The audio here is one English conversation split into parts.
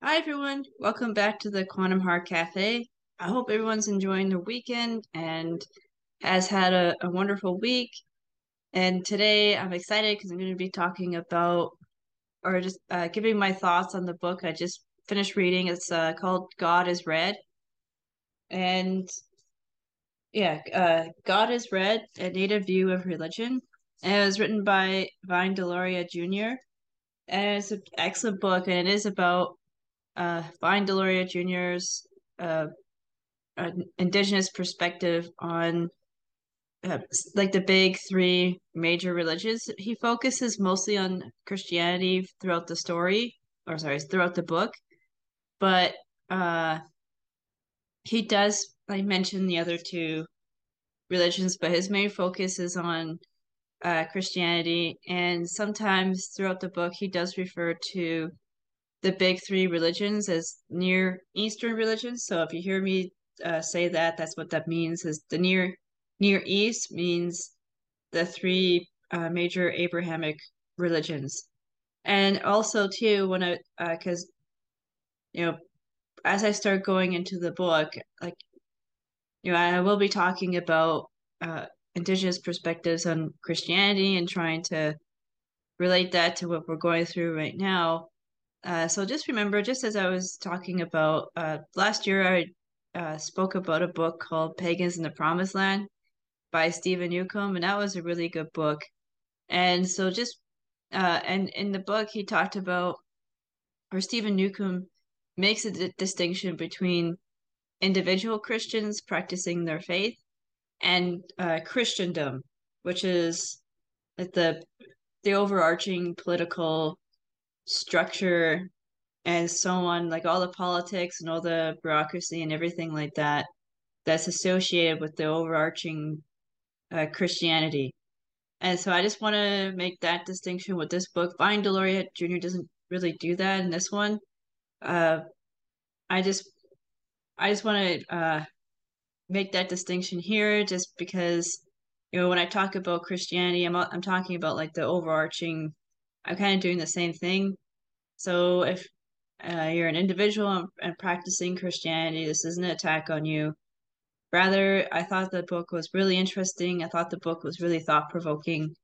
Hi, everyone. Welcome back to the Quantum Heart Cafe. I hope everyone's enjoying the weekend and has had a, a wonderful week. And today I'm excited because I'm going to be talking about or just uh, giving my thoughts on the book I just finished reading. It's uh, called God is Red. And yeah, uh, God is Red, A Native View of Religion. And it was written by Vine Deloria Jr. And it's an excellent book, and it is about uh, Vine Deloria Jr.'s uh, indigenous perspective on uh, like the big three major religions. He focuses mostly on Christianity throughout the story, or sorry, throughout the book, but uh, he does like mention the other two religions, but his main focus is on uh, Christianity, and sometimes throughout the book he does refer to the big three religions as near Eastern religions. So if you hear me uh, say that, that's what that means. Is the near Near East means the three uh, major Abrahamic religions, and also too when I because uh, you know as I start going into the book, like you know I will be talking about uh, indigenous perspectives on Christianity and trying to relate that to what we're going through right now uh, so just remember, just as I was talking about uh, last year, I uh, spoke about a book called Pagans in the Promised Land by Steven Newcomb, and that was a really good book. And so just uh, and in the book, he talked about, or Steven Newcomb makes a d- distinction between individual Christians practicing their faith and uh, Christendom, which is the the overarching political structure and so on, like all the politics and all the bureaucracy and everything like that that's associated with the overarching uh, Christianity. And so I just want to make that distinction with this book. Vine Deloria Jr. doesn't really do that in this one. Uh, I just I just want to uh, make that distinction here, just because you know when I talk about Christianity, I'm I'm talking about like the overarching. I'm kind of doing the same thing. So if uh, you're an individual and, practicing Christianity. This isn't an attack on you. Rather, I thought the book was really interesting. I thought the book was really thought provoking.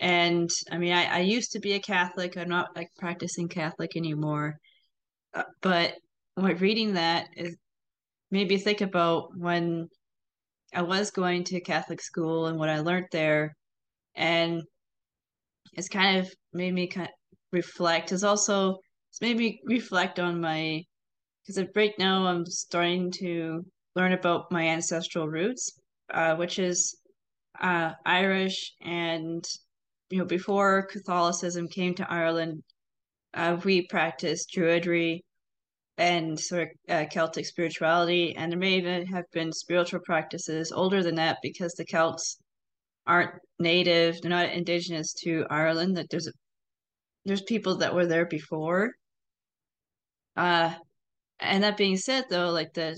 And I mean, I, I used to be a Catholic. I'm not like practicing Catholic anymore. Uh, but when reading that, it made me think about when I was going to Catholic school and what I learned there. And it's kind of made me kind of reflect. It's also it's made me reflect on my because right now I'm starting to learn about my ancestral roots, uh, which is uh, Irish, and you know before Catholicism came to Ireland, uh, we practiced Druidry and sort of uh, Celtic spirituality, and there may even have been spiritual practices older than that because the Celts aren't native, they're not indigenous to Ireland. That there's there's people that were there before. Uh, and that being said, though, like the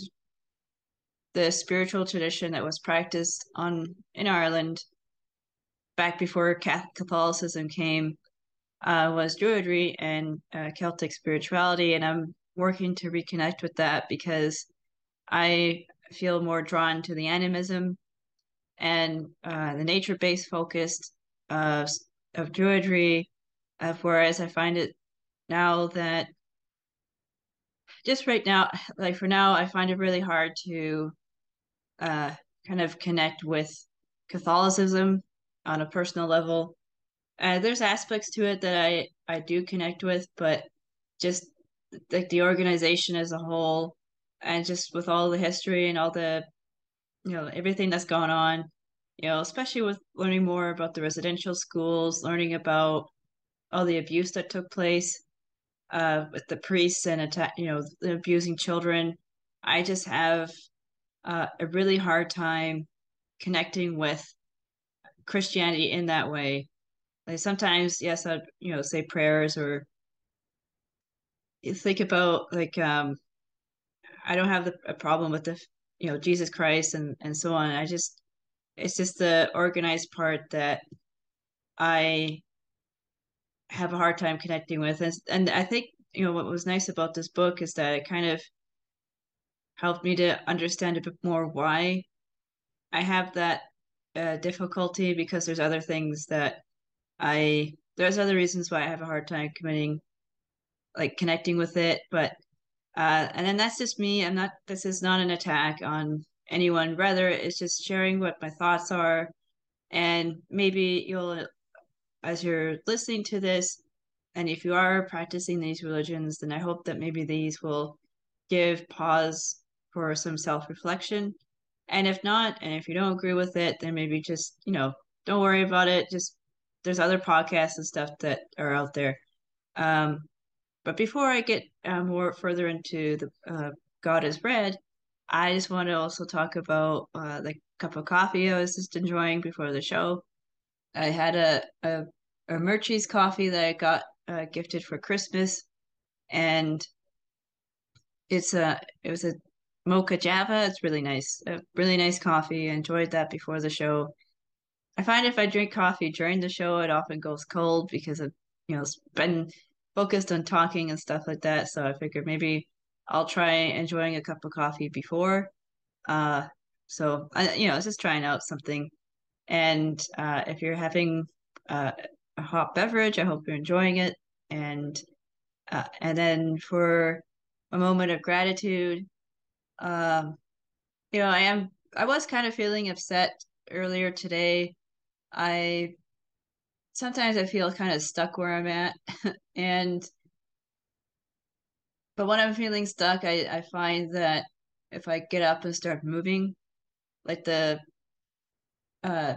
the spiritual tradition that was practiced on in Ireland back before Catholicism came uh, was Druidry and uh, Celtic spirituality, and I'm working to reconnect with that because I feel more drawn to the animism and uh, the nature-based focused of of Druidry, uh, whereas I find it now that just right now, like for now, I find it really hard to uh, kind of connect with Catholicism on a personal level. Uh, there's aspects to it that I I do connect with, but just like the organization as a whole, and just with all the history and all the you know everything that's gone on, you know, especially with learning more about the residential schools, learning about all the abuse that took place uh, with the priests and attack, you know, abusing children. I just have uh, a really hard time connecting with Christianity in that way. Like sometimes, yes, I'd you know say prayers or think about like um, I don't have the, a problem with the you know Jesus Christ and and so on. I just it's just the organized part that I have a hard time connecting with, and and I think you know, what was nice about this book is that it kind of helped me to understand a bit more why I have that uh, difficulty because there's other things that I there's other reasons why I have a hard time committing like connecting with it but uh and then that's just me I'm not this is not an attack on anyone rather it's just sharing what my thoughts are and maybe you'll as you're listening to this and if you are practicing these religions then I hope that maybe these will give pause for some self-reflection and if not, and if you don't agree with it, then maybe just, you know, don't worry about it. Just there's other podcasts and stuff that are out there. Um, but before I get uh, more further into the uh, God is Red, I just want to also talk about uh, the cup of coffee I was just enjoying before the show. I had a a, a Murchie's coffee that I got uh, gifted for Christmas, and it's a it was a mocha java. It's really nice. A really nice coffee. I enjoyed that before the show. I find if I drink coffee during the show, it often goes cold because I've, you know's been focused on talking and stuff like that. So I figured maybe I'll try enjoying a cup of coffee before. Uh, so I, you know, it's just trying out something. And uh, if you're having uh, a hot beverage, I hope you're enjoying it. And uh, and then for a moment of gratitude, um, you know, I am I was kind of feeling upset earlier today. I sometimes I feel kind of stuck where I'm at and but when I'm feeling stuck, I I find that if I get up and start moving, like the uh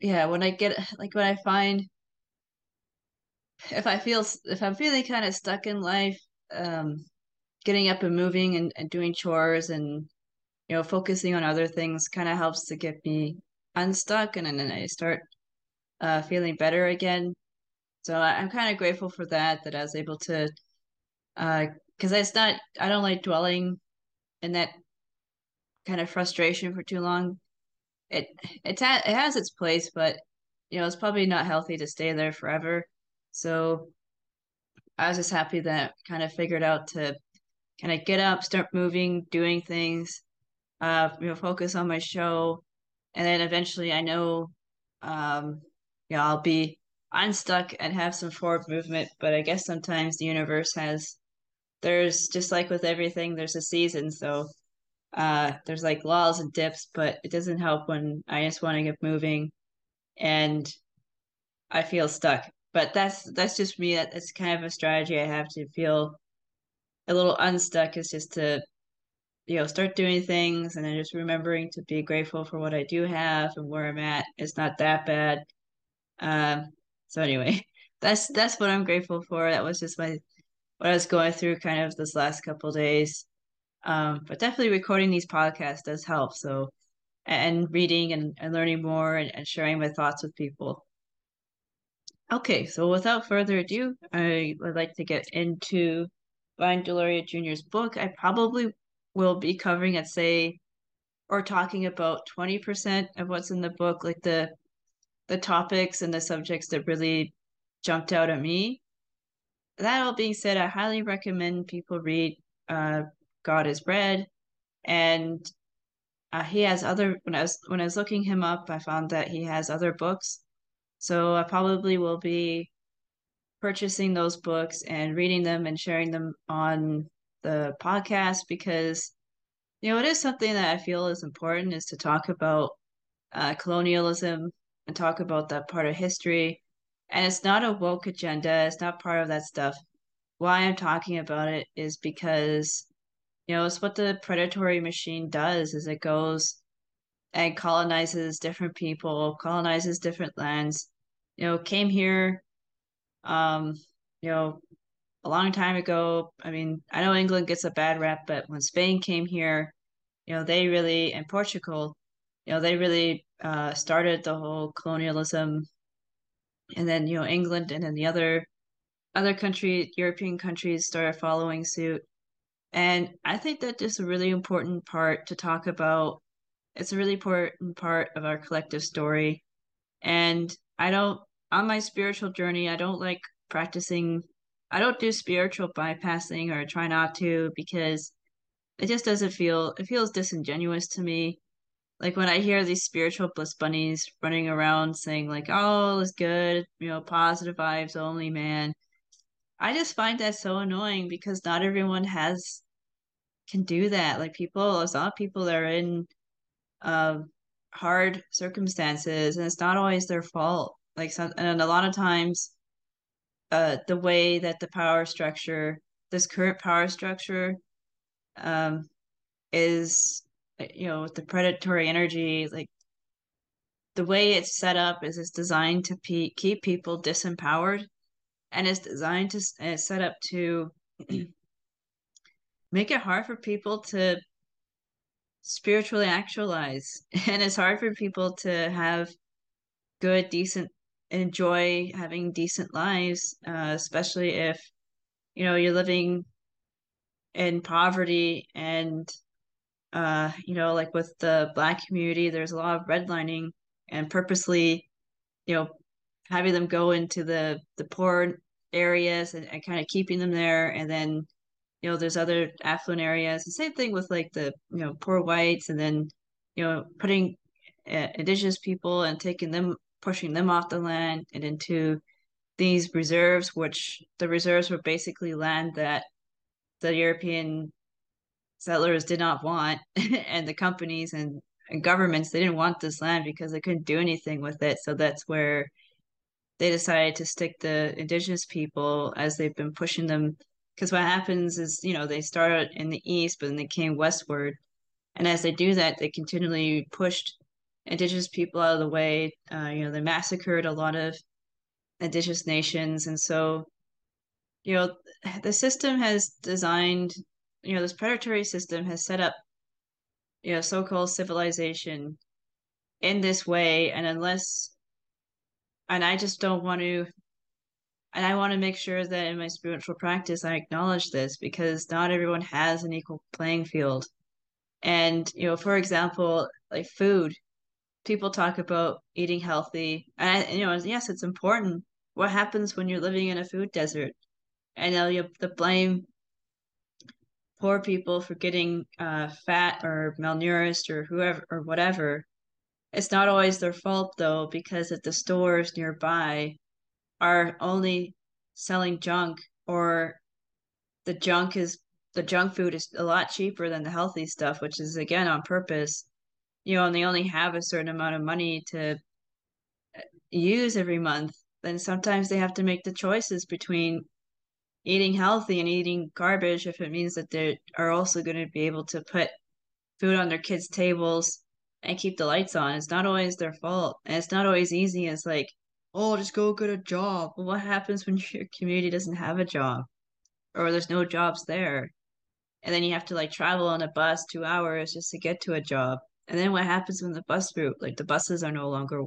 yeah, when I get like when I find if I feel if I'm feeling kind of stuck in life, um getting up and moving and, and doing chores and you know focusing on other things kind of helps to get me unstuck and then I start uh, feeling better again. So I, am kind of grateful for that that I was able to because uh, it's not I don't like dwelling in that kind of frustration for too long. It it's at, it has its place, but you know it's probably not healthy to stay there forever. So I was just happy that I kind of figured out to kind of get up, start moving, doing things, uh, you know, focus on my show, and then eventually I know, um, you know, I'll be unstuck and have some forward movement. But I guess sometimes the universe has, there's just like with everything, there's a season, so uh, there's like lulls and dips, but it doesn't help when I just want to get moving, and I feel stuck. But that's that's just me. That's kind of a strategy I have to feel a little unstuck is just to you know start doing things and then just remembering to be grateful for what I do have and where I'm at. It's not that bad. Um, so anyway, that's that's what I'm grateful for. That was just my what I was going through kind of this last couple days. Um, but definitely recording these podcasts does help. So and reading and, and learning more and, and sharing my thoughts with people. Okay, so without further ado, I would like to get into Vine Deloria Jr.'s book, I probably will be covering, I'd say, or talking about 20% of what's in the book, like the the topics and the subjects that really jumped out at me. That all being said, I highly recommend people read uh, God is Red, and uh, he has other. When I was when I was looking him up, I found that he has other books. So I probably will be purchasing those books and reading them and sharing them on the podcast because you know it is something that I feel is important is to talk about uh, colonialism and talk about that part of history. And it's not a woke agenda. It's not part of that stuff. Why I'm talking about it is because you know it's what the predatory machine does. Is it goes and colonizes different people, colonizes different lands. You know, came here um, you know, a long time ago, I mean, I know England gets a bad rap, but when Spain came here, you know, they really, and Portugal, you know, they really uh, started the whole colonialism. And then, you know, England and then the other other country, European countries started following suit. And I think that is a really important part to talk about. It's a really important part of our collective story. And I don't on my spiritual journey, I don't like practicing I don't do spiritual bypassing or try not to because it just doesn't feel it feels disingenuous to me. Like when I hear these spiritual bliss bunnies running around saying like, "Oh, it's good, you know, positive vibes only, man." I just find that so annoying because not everyone has can do that. Like people, lot of people that are in uh, hard circumstances, and it's not always their fault. Like some, and a lot of times, uh, the way that the power structure, this current power structure, um, is you know with the predatory energy, like the way it's set up is it's designed to pe- keep people disempowered, and it's designed to it's set up to make it hard for people to spiritually actualize. And it's hard for people to have good, decent, enjoy having decent lives, uh, especially if, you know, you're living in poverty and, uh, you know, like with the black community, there's a lot of redlining and purposely, you know, having them go into the, the poor areas and, and kind of keeping them there and then you know, there's other affluent areas. The same thing with like the, you know, poor whites and then, you know, putting uh, indigenous people and taking them, pushing them off the land and into these reserves, which the reserves were basically land that the European settlers did not want. and the companies and, and governments, they didn't want this land because they couldn't do anything with it. So that's where they decided to stick the indigenous people as they've been pushing them because what happens is, you know, they started in the east, but then they came westward. And as they do that, they continually pushed indigenous people out of the way. Uh, you know, they massacred a lot of indigenous nations. And so, you know, the system has designed, you know, this predatory system has set up, you know, so-called civilization in this way. And unless, and I just don't want to and I want to make sure that in my spiritual practice, I acknowledge this because not everyone has an equal playing field. And, you know, for example, like food, people talk about eating healthy. And, you know, yes, it's important. What happens when you're living in a food desert? And you the blame poor people for getting uh, fat or malnourished or whoever or whatever. It's not always their fault though, because at the stores nearby, are only selling junk or the junk is the junk food is a lot cheaper than the healthy stuff, which is again on purpose. You know, and they only have a certain amount of money to uh, use every month. Then sometimes they have to make the choices between eating healthy and eating garbage if it means that they are also going to be able to put food on their kids' tables and keep the lights on. It's not always their fault. And it's not always easy It's like oh, just go get a job. Well, what happens when your community doesn't have a job or there's no jobs there? And then you have to like travel on a bus two hours just to get to a job. And then what happens when the bus route, like the buses are no longer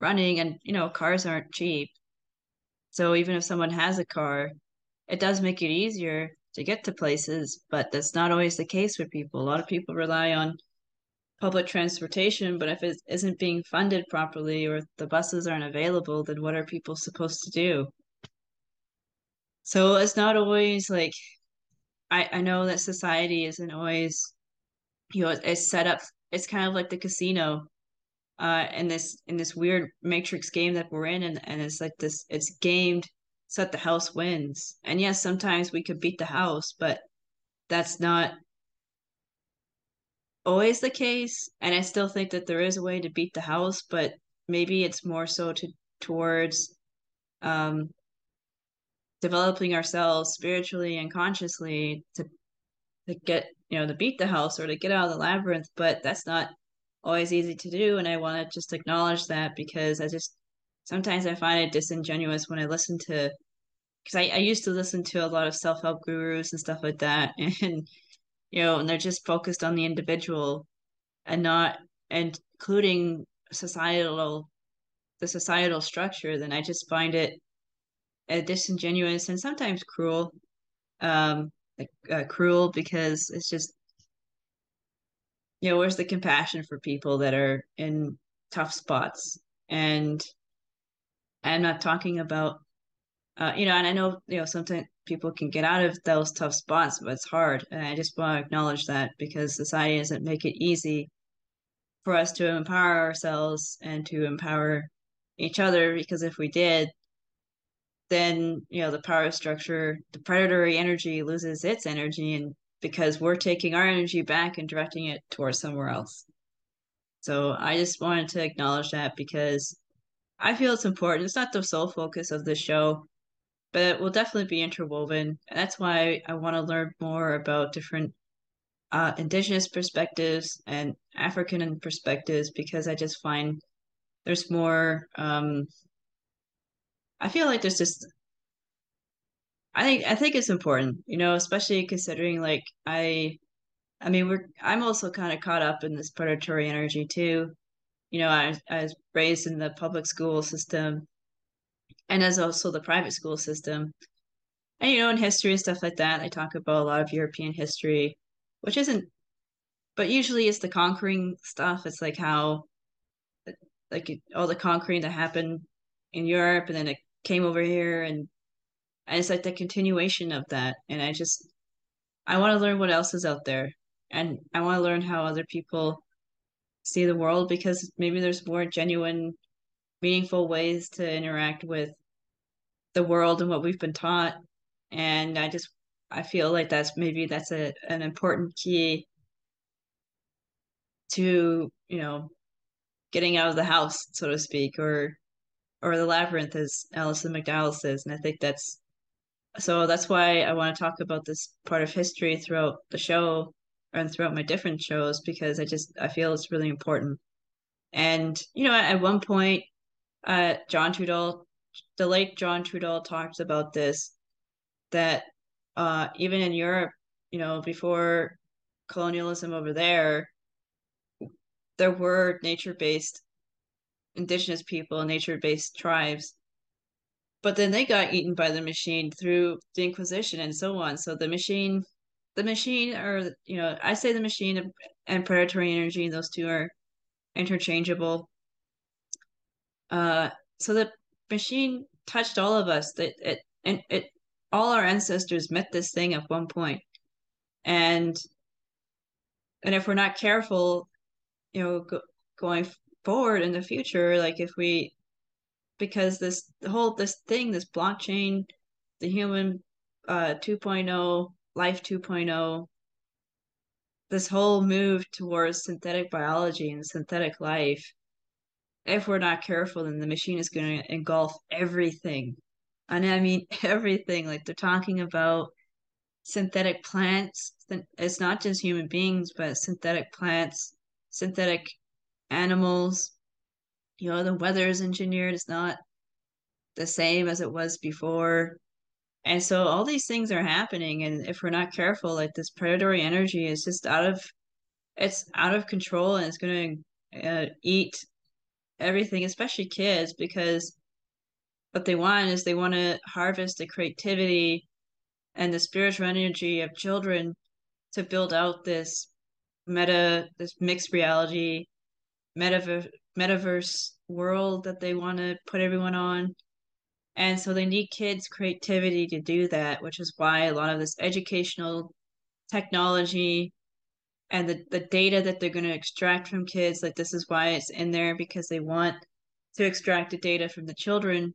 running and, you know, cars aren't cheap. So even if someone has a car, it does make it easier to get to places, but that's not always the case for people. A lot of people rely on public transportation, but if it isn't being funded properly or the buses aren't available, then what are people supposed to do? So it's not always like I, I know that society isn't always you know it's set up it's kind of like the casino uh in this in this weird matrix game that we're in and, and it's like this it's gamed so that the house wins. And yes, sometimes we could beat the house, but that's not always the case, and I still think that there is a way to beat the house, but maybe it's more so to towards um, developing ourselves spiritually and consciously to to get you know to beat the house or to get out of the labyrinth. But that's not always easy to do, and I want to just acknowledge that because I just sometimes I find it disingenuous when I listen to because I, I used to listen to a lot of self help gurus and stuff like that, and you know, and they're just focused on the individual and not including societal the societal structure, then I just find it uh, disingenuous and sometimes cruel. Um, uh, cruel because it's just you know where's the compassion for people that are in tough spots and i'm not talking about uh, you know, and I know, you know, sometimes people can get out of those tough spots, but it's hard. And I just want to acknowledge that because society doesn't make it easy for us to empower ourselves and to empower each other. Because if we did, then, you know, the power structure, the predatory energy loses its energy. And because we're taking our energy back and directing it towards somewhere else. So I just wanted to acknowledge that because I feel it's important. It's not the sole focus of the show, but it will definitely be interwoven. And that's why I want to learn more about different uh, indigenous perspectives and African perspectives because I just find there's more. Um, I feel like there's just. I think I think it's important, you know, especially considering like I, I mean, we're I'm also kind of caught up in this predatory energy too. You know, I I was raised in the public school system, and as also the private school system, and you know, in history and stuff like that, I talk about a lot of European history, which isn't, but usually it's the conquering stuff. It's like how, like all the conquering that happened in Europe, and then it came over here, and and it's like the continuation of that. And I just, I want to learn what else is out there, and I want to learn how other people see the world because maybe there's more genuine, meaningful ways to interact with the world and what we've been taught. And I just I feel like that's maybe that's a an important key to, you know, getting out of the house, so to speak, or or the labyrinth as Alison McDowell says. And I think that's so that's why I want to talk about this part of history throughout the show and throughout my different shows because I just I feel it's really important. And you know, at one point, uh, John Trudell, the late John Trudell, talked about this that uh, even in Europe, you know, before colonialism over there, there were nature-based indigenous people, nature-based tribes. But then they got eaten by the machine through the Inquisition and so on. So the machine, the machine, or you know, I say the machine and predatory energy, those two are interchangeable. Uh, so the machine touched all of us. That it and it all our ancestors met this thing at one point and and if we're not careful you know go, going forward in the future like if we because this whole this thing this blockchain the human uh 2.0 life 2.0 this whole move towards synthetic biology and synthetic life if we're not careful then the machine is going to engulf everything and I mean everything. Like they're talking about synthetic plants. It's not just human beings, but synthetic plants, synthetic animals. You know, the weather is engineered. It's not the same as it was before. And so all these things are happening. And if we're not careful, like this predatory energy is just out of, it's out of control and it's going to uh, eat everything, especially kids, because what they want is they want to harvest the creativity and the spiritual energy of children to build out this meta this mixed reality metaverse metaverse world that they want to put everyone on and so they need kids creativity to do that which is why a lot of this educational technology and the, the data that they're going to extract from kids like this is why it's in there because they want to extract the data from the children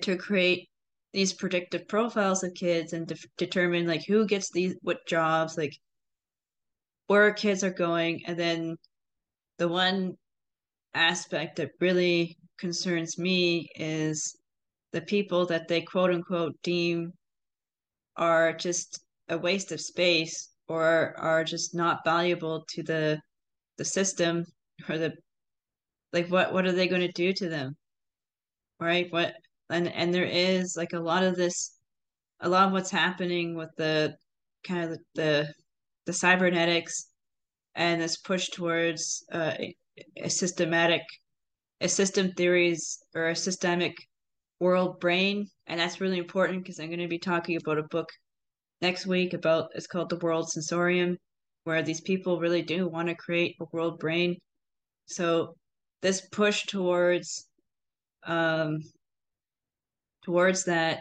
to create these predictive profiles of kids and de- determine like who gets these what jobs like where kids are going. And then the one aspect that really concerns me is the people that they quote unquote deem are just a waste of space or are just not valuable to the the system or the like what what are they going to do to them? Right? What and and there is like a lot of this a lot of what's happening with the kind of the the, the cybernetics and this push towards uh, a systematic a system theories or a systemic world brain and that's really important because i'm going to be talking about a book next week about it's called the world sensorium where these people really do want to create a world brain. So this push towards um towards that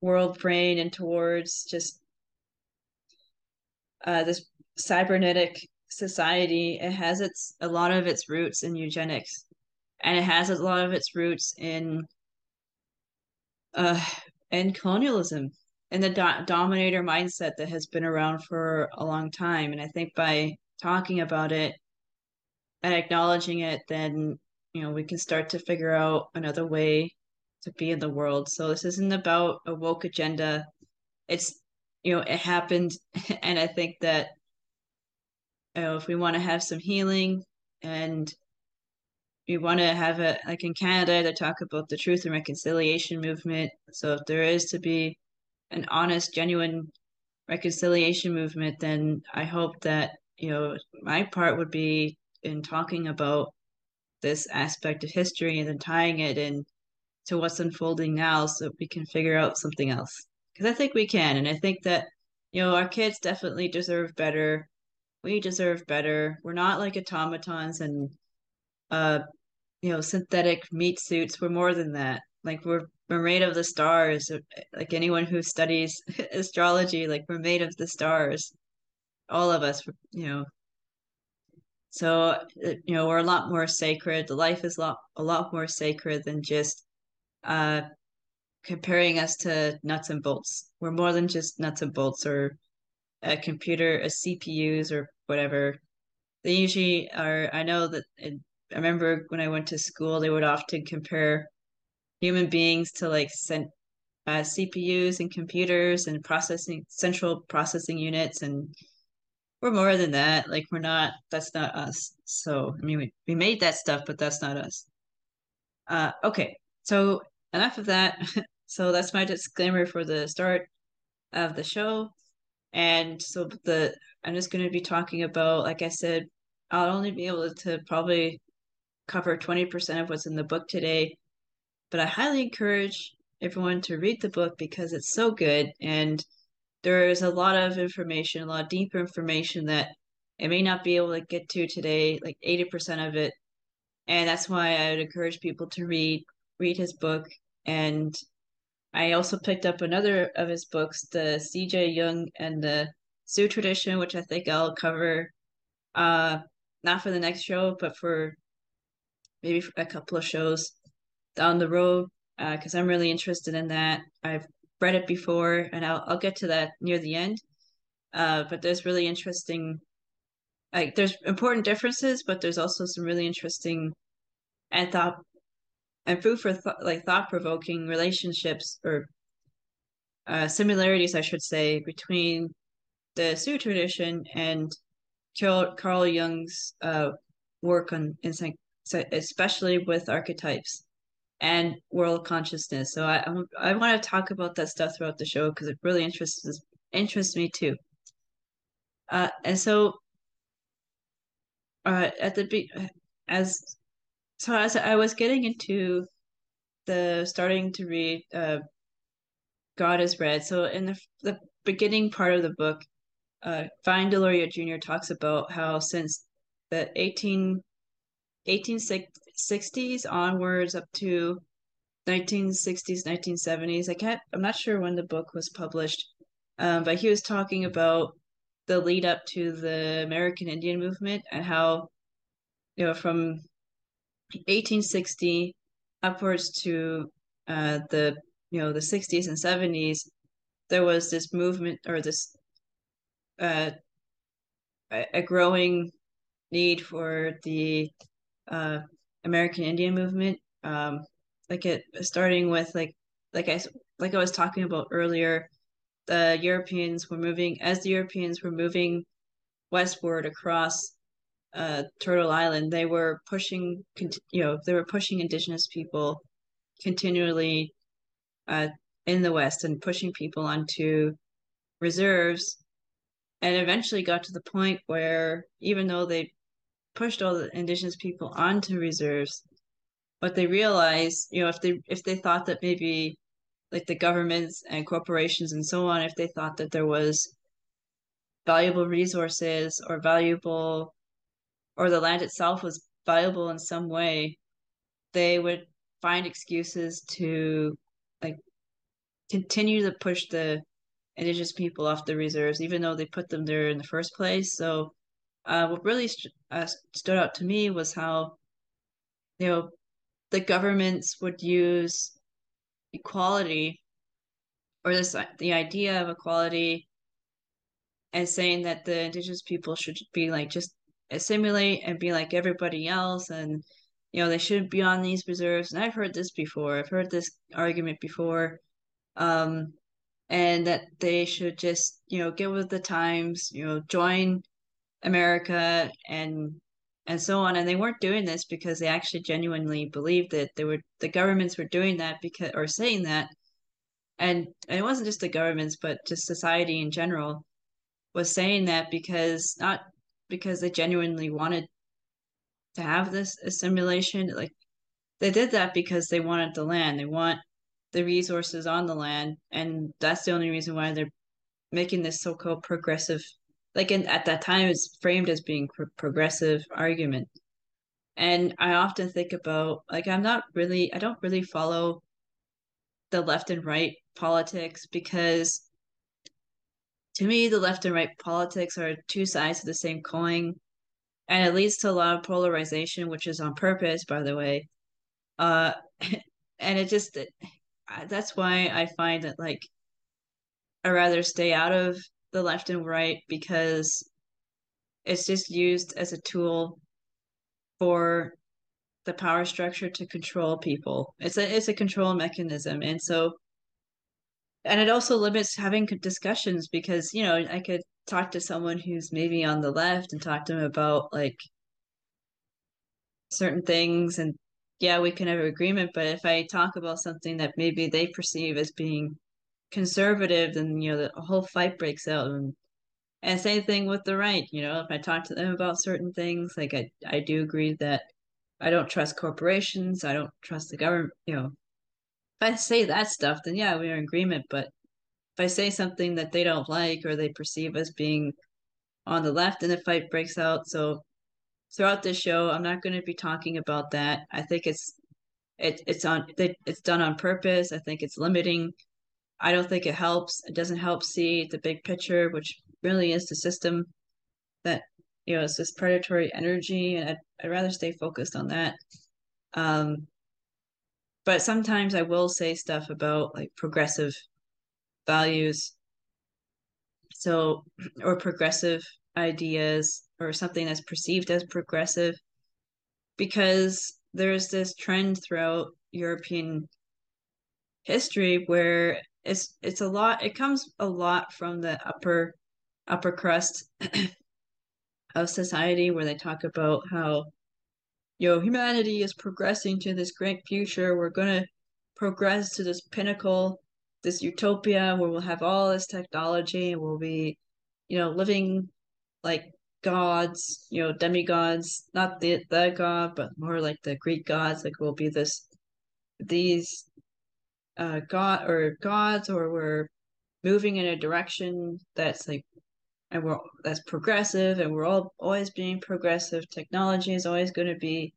world brain and towards just uh, this cybernetic society, it has its a lot of its roots in eugenics, and it has a lot of its roots in uh in colonialism and the do- dominator mindset that has been around for a long time. And I think by talking about it and acknowledging it, then you know we can start to figure out another way to be in the world. So this isn't about a woke agenda. It's you know it happened, and I think that you know if we want to have some healing and we want to have it like in Canada to talk about the truth and reconciliation movement. So if there is to be an honest, genuine reconciliation movement, then I hope that you know my part would be in talking about this aspect of history and then tying it in to what's unfolding now so we can figure out something else. Because i think we can and i think that you know our kids definitely deserve better. We deserve better. We're not like automatons and uh you know synthetic meat suits we're more than that. Like we're we're made of the stars. Like anyone who studies astrology like we're made of the stars. All of us you know. So you know we're a lot more sacred. The life is a lot a lot more sacred than just uh comparing us to nuts and bolts. We're more than just nuts and bolts or a computer a cpus or whatever. They usually are i know that it, i remember when i went to school they would often compare human beings to like cent, uh, cpus and computers and processing central processing units and we're more than that. Like we're not. That's not us. So I mean, we we made that stuff, but that's not us. Uh, okay. So enough of that. so that's my disclaimer for the start of the show. And so the I'm just going to be talking about, like I said, I'll only be able to probably cover 20% of what's in the book today, but I highly encourage everyone to read the book because it's so good and there's a lot of information, a lot of deeper information that I may not be able to get to today, like 80% of it. And that's why I would encourage people to read read his book. And I also picked up another of his books, the C.G. Jung and the Sioux tradition, which I think I'll cover uh not for the next show, but for maybe a couple of shows down the road because uh, I'm really interested in that. I've read it before, and I'll I'll get to that near the end. Uh, but there's really interesting, like there's important differences, but there's also some really interesting and thought and food for th- like thought provoking relationships or uh, similarities, I should say, between the Sioux tradition and Carl, Carl Jung's uh, work on insight, especially with archetypes and world consciousness. So I I, want to talk about that stuff throughout the show because it really interests interests me too. Uh, and so uh, at the be as so as I was getting into the starting to read uh, God is Red. So in the the beginning part of the book, uh, Vine Deloria Jr. talks about how since the 18, 1860s onwards up to 1960s 1970s i can't i'm not sure when the book was published um, but he was talking about the lead up to the american indian movement and how you know from 1860 upwards to uh, the you know the 60s and 70s there was this movement or this uh, a growing need for the uh, American Indian movement. Um, like it starting with like like I like I was talking about earlier, the Europeans were moving as the Europeans were moving westward across uh, Turtle Island. They were pushing, you know, they were pushing indigenous people continually uh, in the West and pushing people onto reserves, and eventually got to the point where even though they pushed all the indigenous people onto reserves, but they realize, you know, if they if they thought that maybe like the governments and corporations and so on, if they thought that there was valuable resources or valuable or the land itself was valuable in some way, they would find excuses to like continue to push the indigenous people off the reserves, even though they put them there in the first place. So, uh, what really st- uh, stood out to me was how, you know, the governments would use equality or this the idea of equality and saying that the indigenous people should be like just assimilate and be like everybody else and you know they shouldn't be on these reserves. And i've heard this before. I've heard this argument before. Um and that they should just you know get with the times you know join america and and so on. And they weren't doing this because they actually genuinely believed that they were the governments were doing that because or saying that. And, and it wasn't just the governments but just society in general was saying that because not because they genuinely wanted to have this assimilation. Like they did that because they wanted the land. They want the resources on the land. And that's the only reason why they're making this so-called progressive like in, at that time it's framed as being pro- progressive argument. And i often think about like i'm not really i don't really follow the left and right politics because to me the left and right politics are two sides of the same coin. And it leads to a lot of polarization which is on purpose by the way. Uh and it just it, that's why i find that like i rather stay out of the left and right because it's just used as a tool for the power structure to control people. It's a it's a control mechanism, and so and it also limits having discussions because you know I could talk to someone who's maybe on the left and talk to them about like certain things and yeah we can have an agreement but if i talk about something that maybe they perceive as being conservative then you know the whole fight breaks out. And and same thing with the right you know if i talk to them about certain things like i i do agree that i don't trust corporations i don't trust the government you know. If i say that stuff then yeah we're in agreement. But if i say something that they don't like or they perceive as being on the left and the fight breaks out. So throughout this show i'm not going to be talking about that. I think it's it, it's on it, it's done on purpose. I think it's limiting i don't think it helps. It doesn't help see the big picture which really is the system that you know it's this predatory energy and I'd, I'd rather stay focused on that. Um but sometimes i will say stuff about like progressive values. So or progressive ideas or something that's perceived as progressive because there's this trend throughout european history where it's it's a lot it comes a lot from the upper upper crust of society where they talk about how you know humanity is progressing to this great future. We're going to progress to this pinnacle this utopia where we'll have all this technology and we'll be you know living like gods you know demigods not the the god but more like the greek gods like we'll be this these uh god or gods or we're moving in a direction that's like and we're that's progressive and we're all always being progressive. Technology is always going to be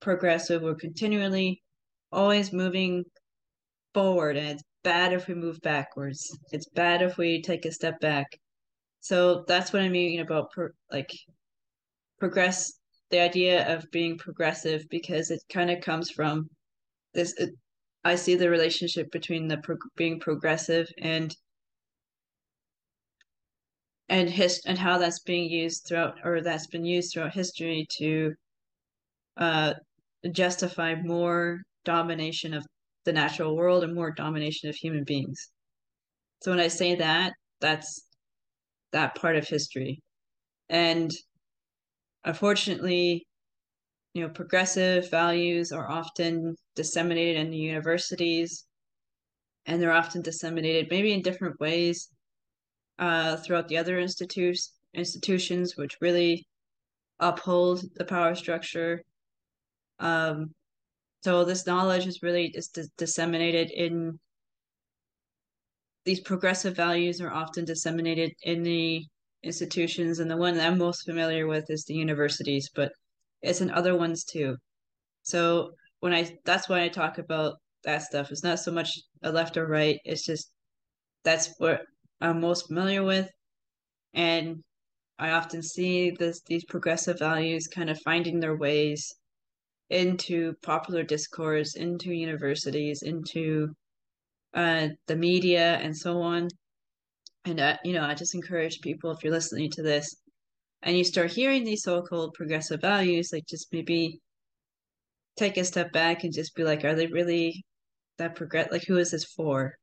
progressive. We're continually always moving forward and it's bad if we move backwards. It's bad if we take a step back. So that's what i mean about pro- like progress the idea of being progressive because it kind of comes from this i see the relationship between the pro- being progressive and and his and how that's being used throughout or that's been used throughout history to uh justify more domination of the natural world and more domination of human beings. So when i say that that's that part of history. And unfortunately you know progressive values are often disseminated in the universities and they're often disseminated maybe in different ways uh, throughout the other institutes institutions which really uphold the power structure. Um, so this knowledge is really just disseminated in these progressive values are often disseminated in the institutions, and the one that I'm most familiar with is the universities, but it's in other ones too. So when I that's why I talk about that stuff. It's not so much a left or right. It's just that's what I'm most familiar with, and I often see this these progressive values kind of finding their ways into popular discourse, into universities, into uh, the media, and so on. And uh, you know, I just encourage people if you're listening to this, and you start hearing these so-called progressive values, like just maybe take a step back and just be like, are they really that progress? Like, who is this for?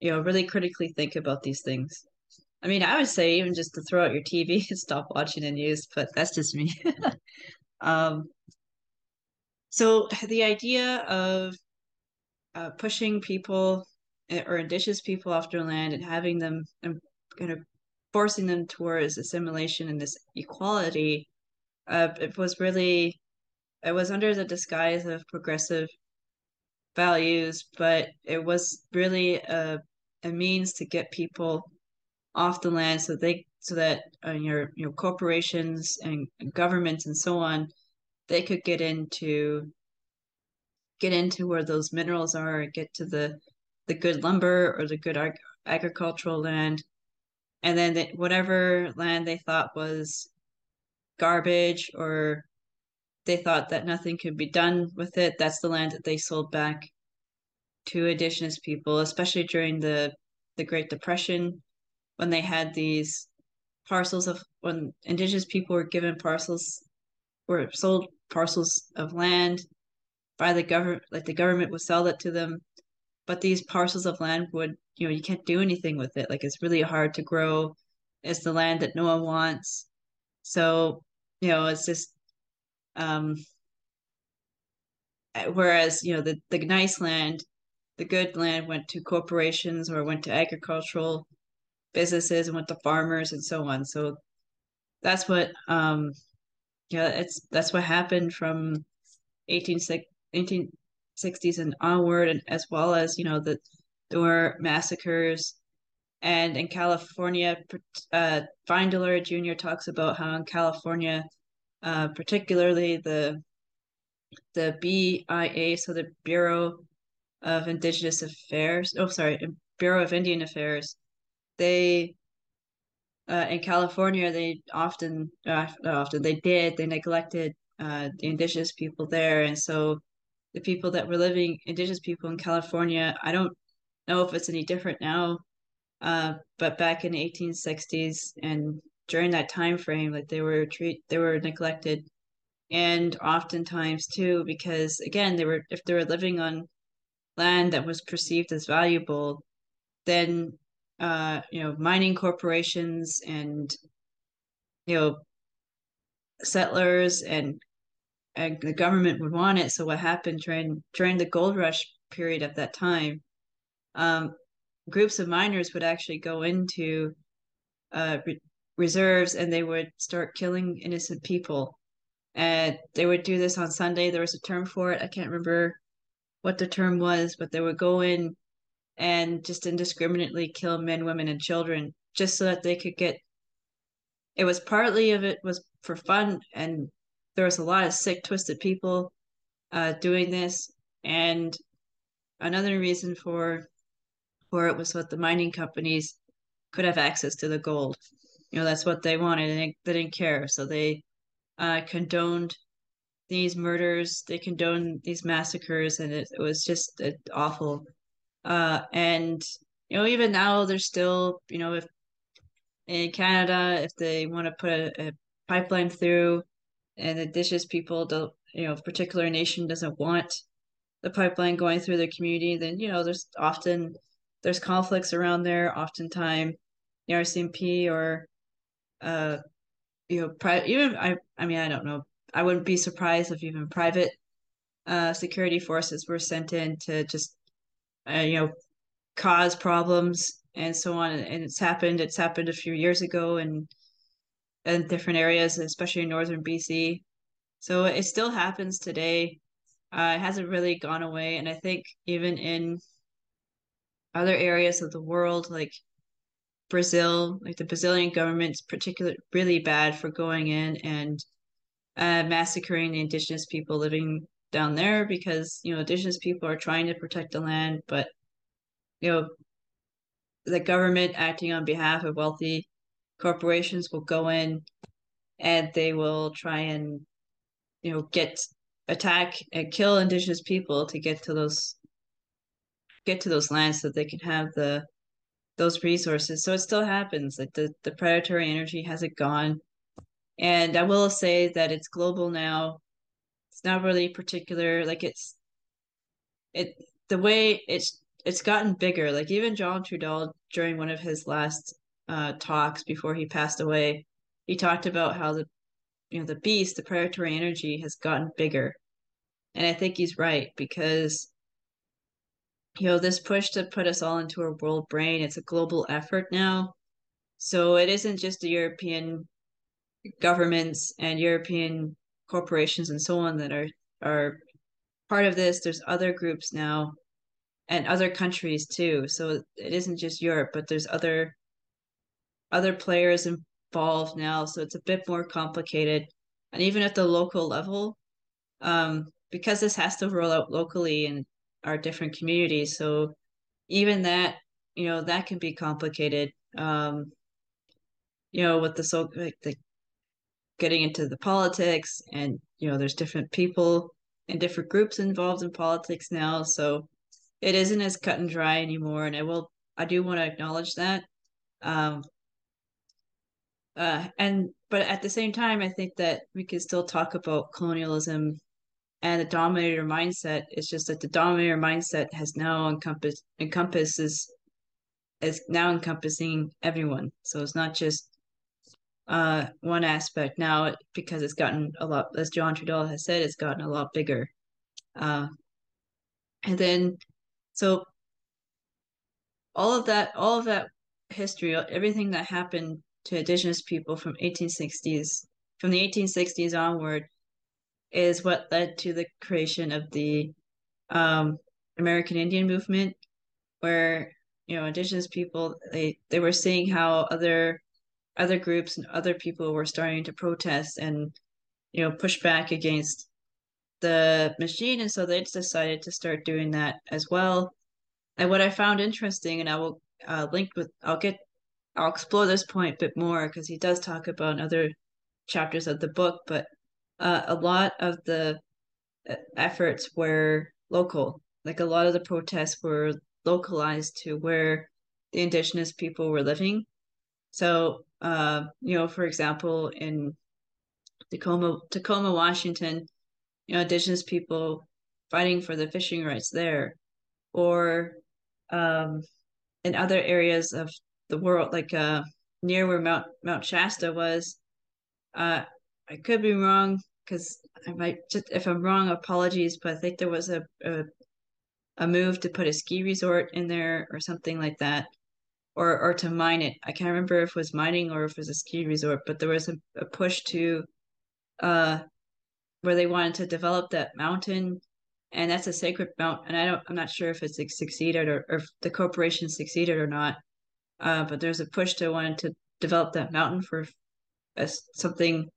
You know, really critically think about these things. I mean, I would say even just to throw out your TV and stop watching the news, but that's just me. um, so the idea of uh, pushing people eh, or indigenous people off their land and having them kind of forcing them towards assimilation and this equality, uh, it was really it was under the disguise of progressive values, but it was really a a means to get people off the land so they so that uh, your your corporations and governments and so on they could get into get into where those minerals are get to the the good lumber or the good ag- agricultural land and then they, whatever land they thought was garbage or they thought that nothing could be done with it that's the land that they sold back to indigenous people especially during the the great depression when they had these parcels of when indigenous people were given parcels were sold parcels of land by the government like the government would sell it to them but these parcels of land would you know you can't do anything with it. Like it's really hard to grow. It's the land that no one wants. So you know it's just um whereas you know the the nice land the good land went to corporations or went to agricultural businesses and went to farmers and so on. So that's what um yeah, it's that's what happened from 18, 1860s and onward and as well as, you know, the there were massacres and in California uh Jr. talks about how in California uh particularly the the BIA, so the Bureau of Indigenous Affairs, oh sorry, Bureau of Indian Affairs they uh, in California they often uh, often they did they neglected uh, the indigenous people there and so the people that were living indigenous people in California. I don't know if it's any different now uh, but back in the 1860s and during that time frame like they were treat they were neglected. And oftentimes too because again they were if they were living on land that was perceived as valuable then uh, you know, mining corporations and you know, settlers and and the government would want it. So what happened during during the gold rush period at that time, um, groups of miners would actually go into uh, re- reserves and they would start killing innocent people. And they would do this on Sunday. There was a term for it. I can't remember what the term was, but they would go in and just indiscriminately kill men, women, and children just so that they could get. It was partly of it was for fun, and there was a lot of sick, twisted people uh, doing this. And another reason for for it was that the mining companies could have access to the gold. You know, that's what they wanted, and they, they didn't care. So they uh, condoned these murders, they condoned these massacres, and it, it was just uh, awful. Uh, and you know, even now, there's still, you know, if in Canada, if they want to put a, a pipeline through, and the indigenous people don't, you know, a particular nation doesn't want the pipeline going through their community, then you know, there's often there's conflicts around there. Oftentimes, the RCMP or, uh, you know, pri- even I, I mean, I don't know. I wouldn't be surprised if even private uh, security forces were sent in to just uh, you know, cause problems and so on. And it's happened. It's happened a few years ago in in different areas, especially in northern BC. So it still happens today. Uh, it hasn't really gone away, and I think even in other areas of the world, like Brazil, like the Brazilian government's particularly really bad for going in and uh, massacring the indigenous people living down there because you know indigenous people are trying to protect the land, but you know the government acting on behalf of wealthy corporations will go in and they will try and you know get attack and kill indigenous people to get to those get to those lands so they can have the those resources. So it still happens. Like the, the predatory energy hasn't gone. And I will say that it's global now. It's not really particular. Like it's it the way it's it's gotten bigger. Like even John Trudell during one of his last uh, talks before he passed away, he talked about how the you know the beast, the predatory energy, has gotten bigger, and I think he's right because you know this push to put us all into a world brain. It's a global effort now, so it isn't just the European governments and European corporations and so on that are are part of this. There's other groups now and other countries too. So it isn't just Europe, but there's other other players involved now. So it's a bit more complicated. And even at the local level, um, because this has to roll out locally in our different communities. So even that, you know, that can be complicated. Um, you know, with the so like the getting into the politics and you know, there's different people and different groups involved in politics now. So it isn't as cut and dry anymore. And I will, I do want to acknowledge that. Um, uh, and but at the same time, I think that we can still talk about colonialism and the dominator mindset. It's just that the dominator mindset has now encompassed encompasses is now encompassing everyone. So it's not just uh, one aspect now because it's gotten a lot, as John Trudell has said, it's gotten a lot bigger. Uh, and then so all of that, all of that history, everything that happened to indigenous people from 1860s, from the 1860s onward, is what led to the creation of the um, American Indian movement, where you know indigenous people they they were seeing how other other groups and other people were starting to protest and you know push back against the machine. And so they decided to start doing that as well. And what i found interesting and i will uh, link with i'll get i'll explore this point a bit more because he does talk about other chapters of the book but uh, a lot of the uh, efforts were local. Like a lot of the protests were localized to where the indigenous people were living. So uh, you know for example in tacoma tacoma washington you know, indigenous people fighting for the fishing rights there, or um, in other areas of the world, like uh, near where Mount Mount Shasta was. Uh, I could be wrong because I might just if I'm wrong, apologies. But I think there was a, a a move to put a ski resort in there or something like that, or or to mine it. I can't remember if it was mining or if it was a ski resort, but there was a, a push to uh where they wanted to develop that mountain and that's a sacred mount and i don't i'm not sure if it's succeeded or, or if the corporation succeeded or not uh, but there's a push to want to develop that mountain for something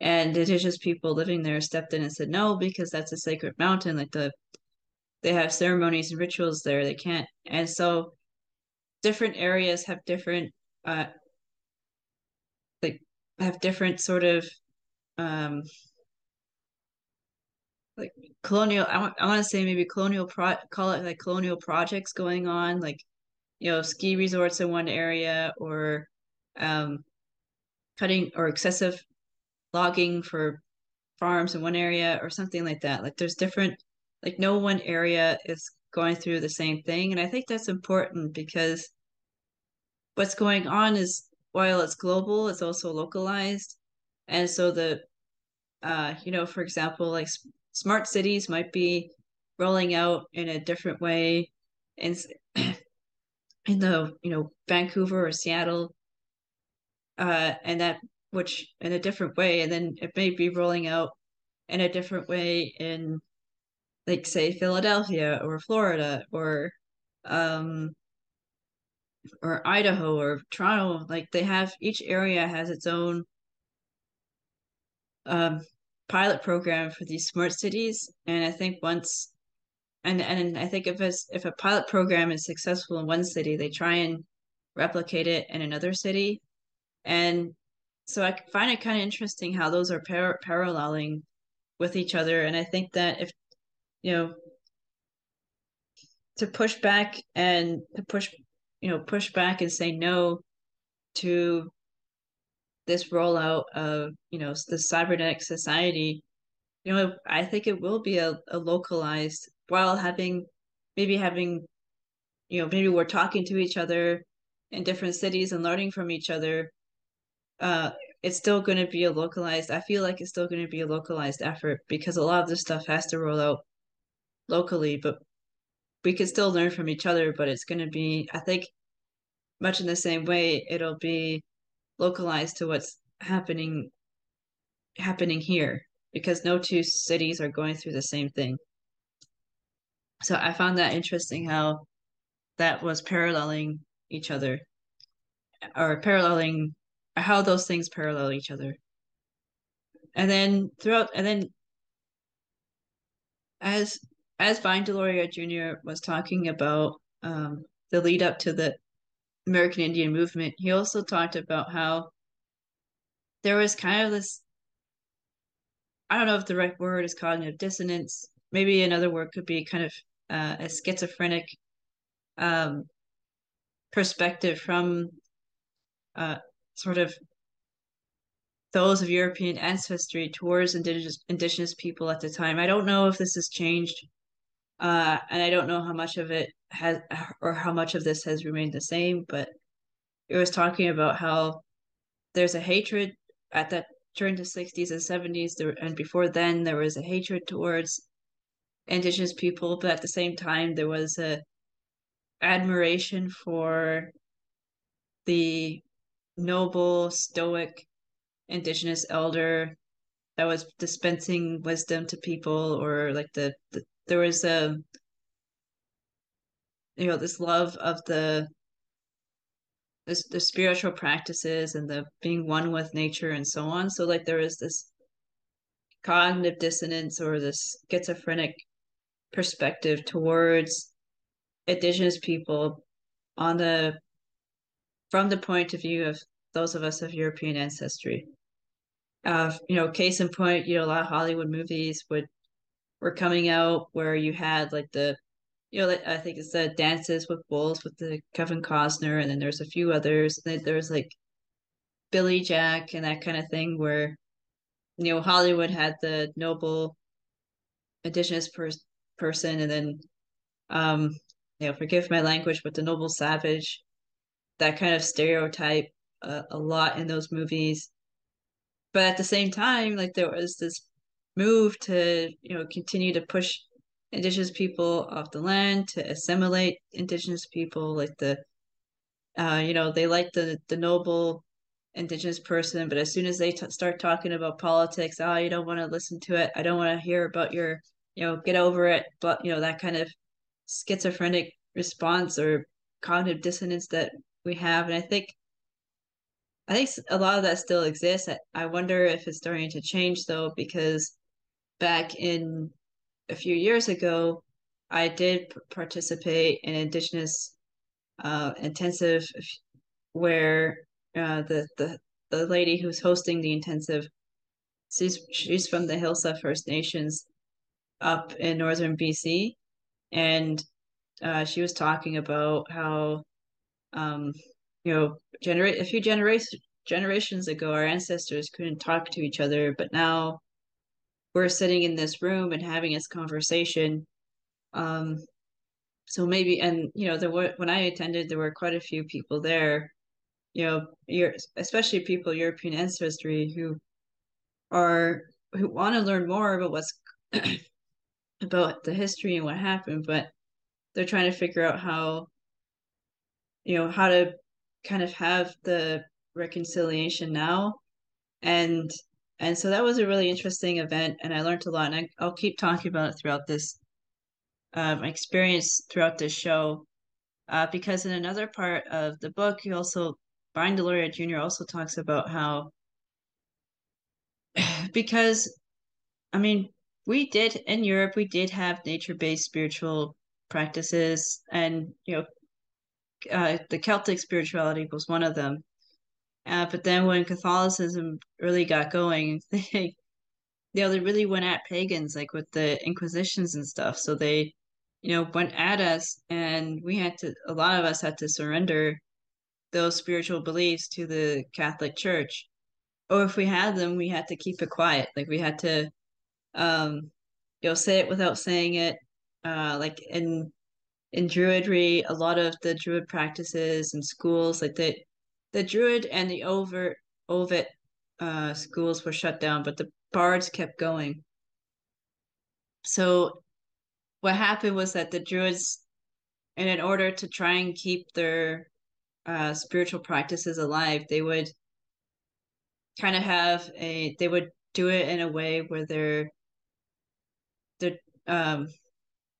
and indigenous people living there stepped in and said no because that's a sacred mountain like the they have ceremonies and rituals there they can't and so different areas have different uh like have different sort of um like colonial I want I want to say maybe colonial pro call it like colonial projects going on like you know ski resorts in one area or um cutting or excessive logging for farms in one area or something like that. Like there's different like no one area is going through the same thing. And I think that's important because what's going on is while it's global it's also localized. And so the uh you know for example like smart cities might be rolling out in a different way. In in the you know Vancouver or Seattle uh and that which in a different way and then it may be rolling out in a different way in like say Philadelphia or Florida or um or Idaho or Toronto like they have each area has its own um pilot program for these smart cities, and I think once, and and I think if a, if a pilot program is successful in one city, they try and replicate it in another city, and so I find it kind of interesting how those are par- paralleling with each other, and I think that if you know to push back and to push you know push back and say no to this rollout of you know the cybernetic society you know i think it will be a, a localized while having maybe having you know maybe we're talking to each other in different cities and learning from each other uh it's still going to be a localized i feel like it's still going to be a localized effort because a lot of this stuff has to roll out locally but we can still learn from each other but it's going to be i think much in the same way it'll be localized to what's happening happening here because no two cities are going through the same thing. So I found that interesting how that was paralleling each other or paralleling how those things parallel each other. And then throughout and then as as Vine Deloria Jr. was talking about um, the lead up to the American Indian movement, he also talked about how there was kind of this I don't know if the right word is cognitive dissonance. Maybe another word could be kind of uh, a schizophrenic um, perspective from uh, sort of those of European ancestry towards indigenous indigenous people at the time. I don't know if this has changed, uh, and I don't know how much of it has or how much of this has remained the same. But it was talking about how there's a hatred at that during the 60s and 70s there, and before then there was a hatred towards indigenous people but at the same time there was a admiration for the noble stoic indigenous elder that was dispensing wisdom to people or like the, the there was a you know this love of the the, the spiritual practices and the being one with nature and so on. So like there is this cognitive dissonance or this schizophrenic perspective towards indigenous people on the from the point of view of those of us of European ancestry. Uh, you know, case in point, you know, a lot of Hollywood movies would were coming out where you had like the you know, I think it's the Dances with Wolves with the Kevin Costner, and then there's a few others. There's like Billy Jack and that kind of thing, where you know Hollywood had the noble indigenous per- person, and then um, you know, forgive my language, but the noble savage, that kind of stereotype uh, a lot in those movies. But at the same time, like there was this move to you know continue to push indigenous people off the land to assimilate indigenous people like the uh, you know they like the the noble indigenous person but as soon as they t- start talking about politics oh you don't want to listen to it i don't want to hear about your you know get over it but you know that kind of schizophrenic response or cognitive dissonance that we have. And i think i think a lot of that still exists. I wonder if it's starting to change though because back in a few years ago, I did participate in Indigenous uh, intensive where uh, the, the the lady who's hosting the intensive, she's she's from the Haisla First Nations up in northern BC, and uh, she was talking about how, um, you know, generate a few generations generations ago, our ancestors couldn't talk to each other, but now we're sitting in this room and having this conversation. Um, so maybe, and you know, there were when I attended, there were quite a few people there. You know, you're especially people European ancestry who are who want to learn more about what's about the history and what happened, but they're trying to figure out how, you know, how to kind of have the reconciliation now and and so that was a really interesting event, and I learned a lot. And I, will keep talking about it throughout this um, experience throughout this show, uh, because in another part of the book, he also Vine Deloria Jr. also talks about how because I mean, we did in Europe, we did have nature-based spiritual practices, and you know, uh, the Celtic spirituality was one of them. Uh, but then when Catholicism really got going, they, you know, they really went at pagans, like with the Inquisitions and stuff. So they, you know, went at us, and we had to. A lot of us had to surrender those spiritual beliefs to the Catholic Church. Or if we had them, we had to keep it quiet. Like we had to um you know say it without saying it. Uh like in in Druidry, a lot of the Druid practices and schools, like the the Druid and the over Ovate uh schools were shut down, but the bards kept going. So what happened was that the Druids, and in order to try and keep their uh, spiritual practices alive, they would kind of have a they would do it in a way where they're um,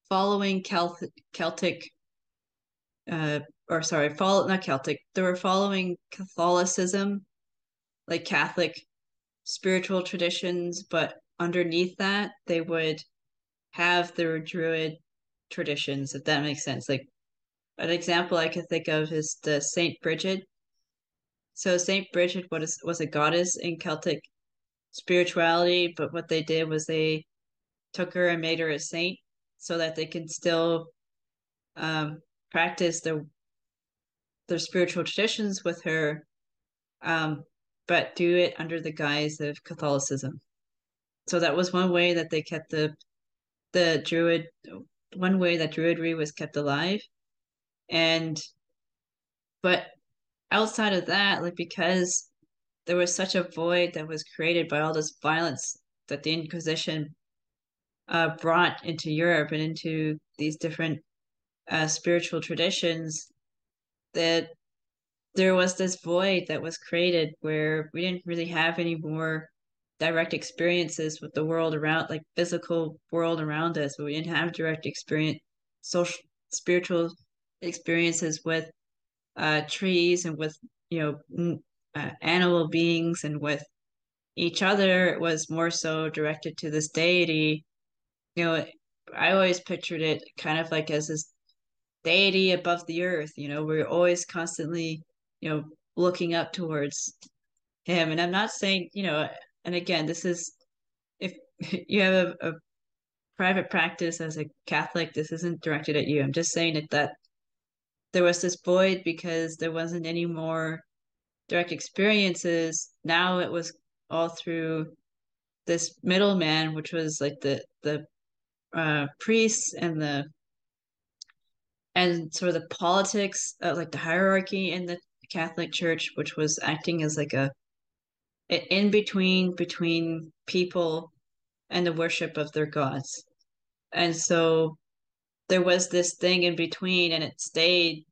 following Celtic Celtic uh, or sorry, follow not Celtic. They were following Catholicism, like Catholic spiritual traditions, but underneath that they would have their Druid traditions, if that makes sense. Like an example I could think of is the Saint Bridget. So Saint Bridget was was a goddess in Celtic spirituality, but what they did was they took her and made her a saint so that they can still um, practice their their spiritual traditions with her, um, but do it under the guise of Catholicism. So that was one way that they kept the the Druid one way that Druidry was kept alive. And but outside of that, like because there was such a void that was created by all this violence that the Inquisition uh, brought into Europe and into these different uh, spiritual traditions, that there was this void that was created where we didn't really have any more direct experiences with the world around, like physical world around us, but we didn't have direct experience, social, spiritual experiences with uh, trees and with you know uh, animal beings and with each other. It was more so directed to this deity. You know, I always pictured it kind of like as this deity above the earth. You know, we're always constantly, you know, looking up towards him. And I'm not saying, you know, and again, this is if you have a, a private practice as a Catholic, this isn't directed at you. I'm just saying that that there was this void because there wasn't any more direct experiences. Now it was all through this middleman, which was like the the uh, priests and the and sort of the politics, uh, like the hierarchy in the Catholic Church, which was acting as like a in between between people and the worship of their gods. And so there was this thing in between and it stayed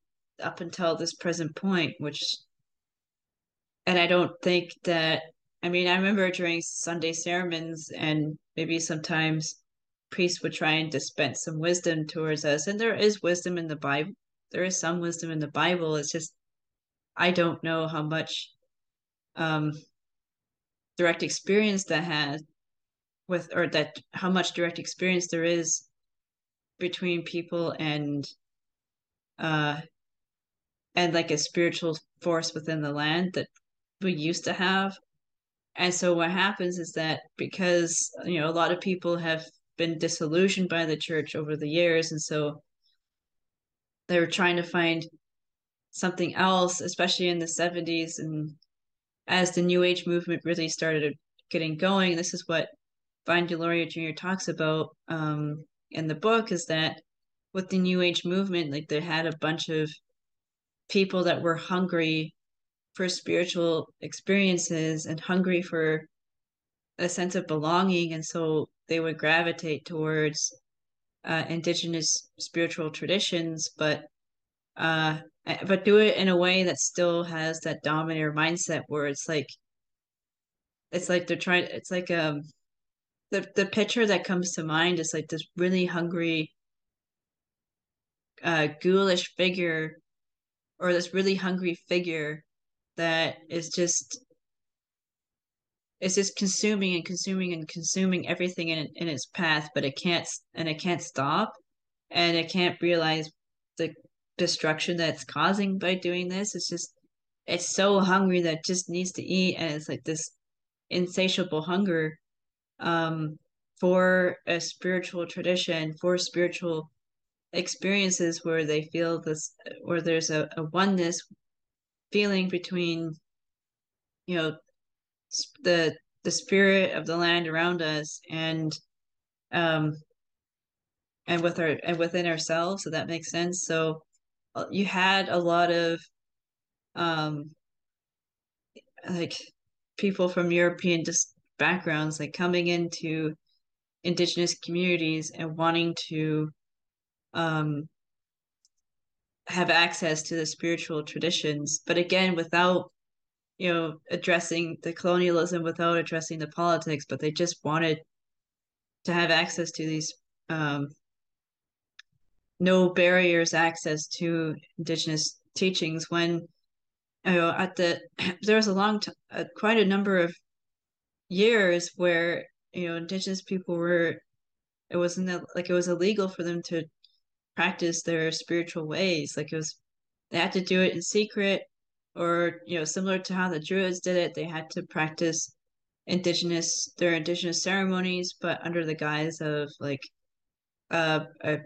up until this present point, which and I don't think that I mean I remember during Sunday sermons and maybe sometimes priests would try and dispense some wisdom towards us. And there is wisdom in the Bible. There is some wisdom in the Bible. It's just I don't know how much um direct experience that has with or that how much direct experience there is between people and uh and like a spiritual force within the land that we used to have and so what happens is that because you know a lot of people have been disillusioned by the church over the years and so they were trying to find something else especially in the 70s and as the new age movement really started getting going this is what Vine Deloria Jr. talks about um, in the book is that with the New Age movement, like they had a bunch of people that were hungry for spiritual experiences and hungry for a sense of belonging, and so they would gravitate towards uh, indigenous spiritual traditions, but uh, but do it in a way that still has that dominator mindset where it's like it's like they're trying it's like um the the picture that comes to mind is like this really hungry uh ghoulish figure or this really hungry figure that is just it's just consuming and consuming and consuming everything in in its path, but it can't and it can't stop, and it can't realize the destruction that's causing by doing this. It's just it's so hungry that it just needs to eat, and it's like this insatiable hunger um, for a spiritual tradition, for spiritual experiences where they feel this, where there's a, a oneness feeling between, you know, the the spirit of the land around us and um and with our and within ourselves so that makes sense. So uh, you had a lot of um like people from european just backgrounds like coming into indigenous communities and wanting to um have access to the spiritual traditions. But again without you know addressing the colonialism without addressing the politics but they just wanted to have access to these um no barriers access to indigenous teachings when you know at the there was a long time uh, quite a number of years where you know indigenous people were it wasn't like it was illegal for them to practice their spiritual ways. Like it was they had to do it in secret or you know similar to how the druids did it they had to practice indigenous their indigenous ceremonies but under the guise of like uh, a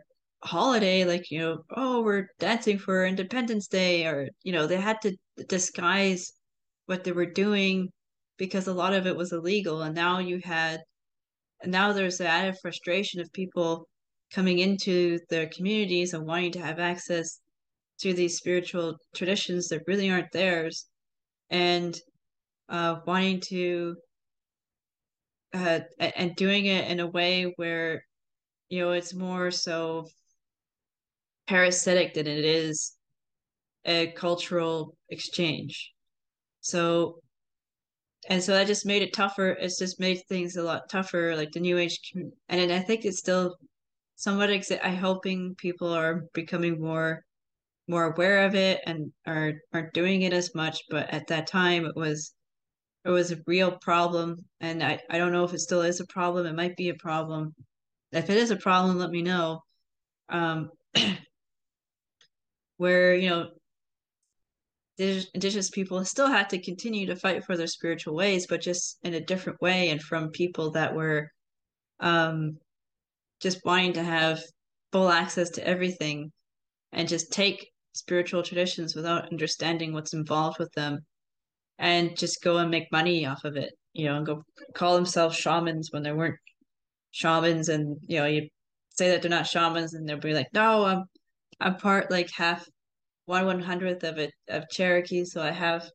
holiday like you know oh we're dancing for independence day or you know they had to disguise what they were doing because a lot of it was illegal. And now you had and now there's the added frustration of people coming into their communities and wanting to have access to these spiritual traditions that really aren't theirs and uh, wanting to uh, and doing it in a way where you know it's more so parasitic than it is a cultural exchange. So, and so that just made it tougher. It's just made things a lot tougher, like the new age. And I think it's still somewhat. Exa- I'm hoping people are becoming more more aware of it and are aren't doing it as much. But at that time, it was it was a real problem, and I I don't know if it still is a problem. It might be a problem. If it is a problem, let me know. Um, where you know indigenous people still had to continue to fight for their spiritual ways but just in a different way and from people that were um just wanting to have full access to everything and just take spiritual traditions without understanding what's involved with them and just go and make money off of it you know and go call themselves shamans when they weren't shamans and you know you say that they're not shamans and they'll be like no i'm i'm part like half one one hundredth of it of Cherokee, so I have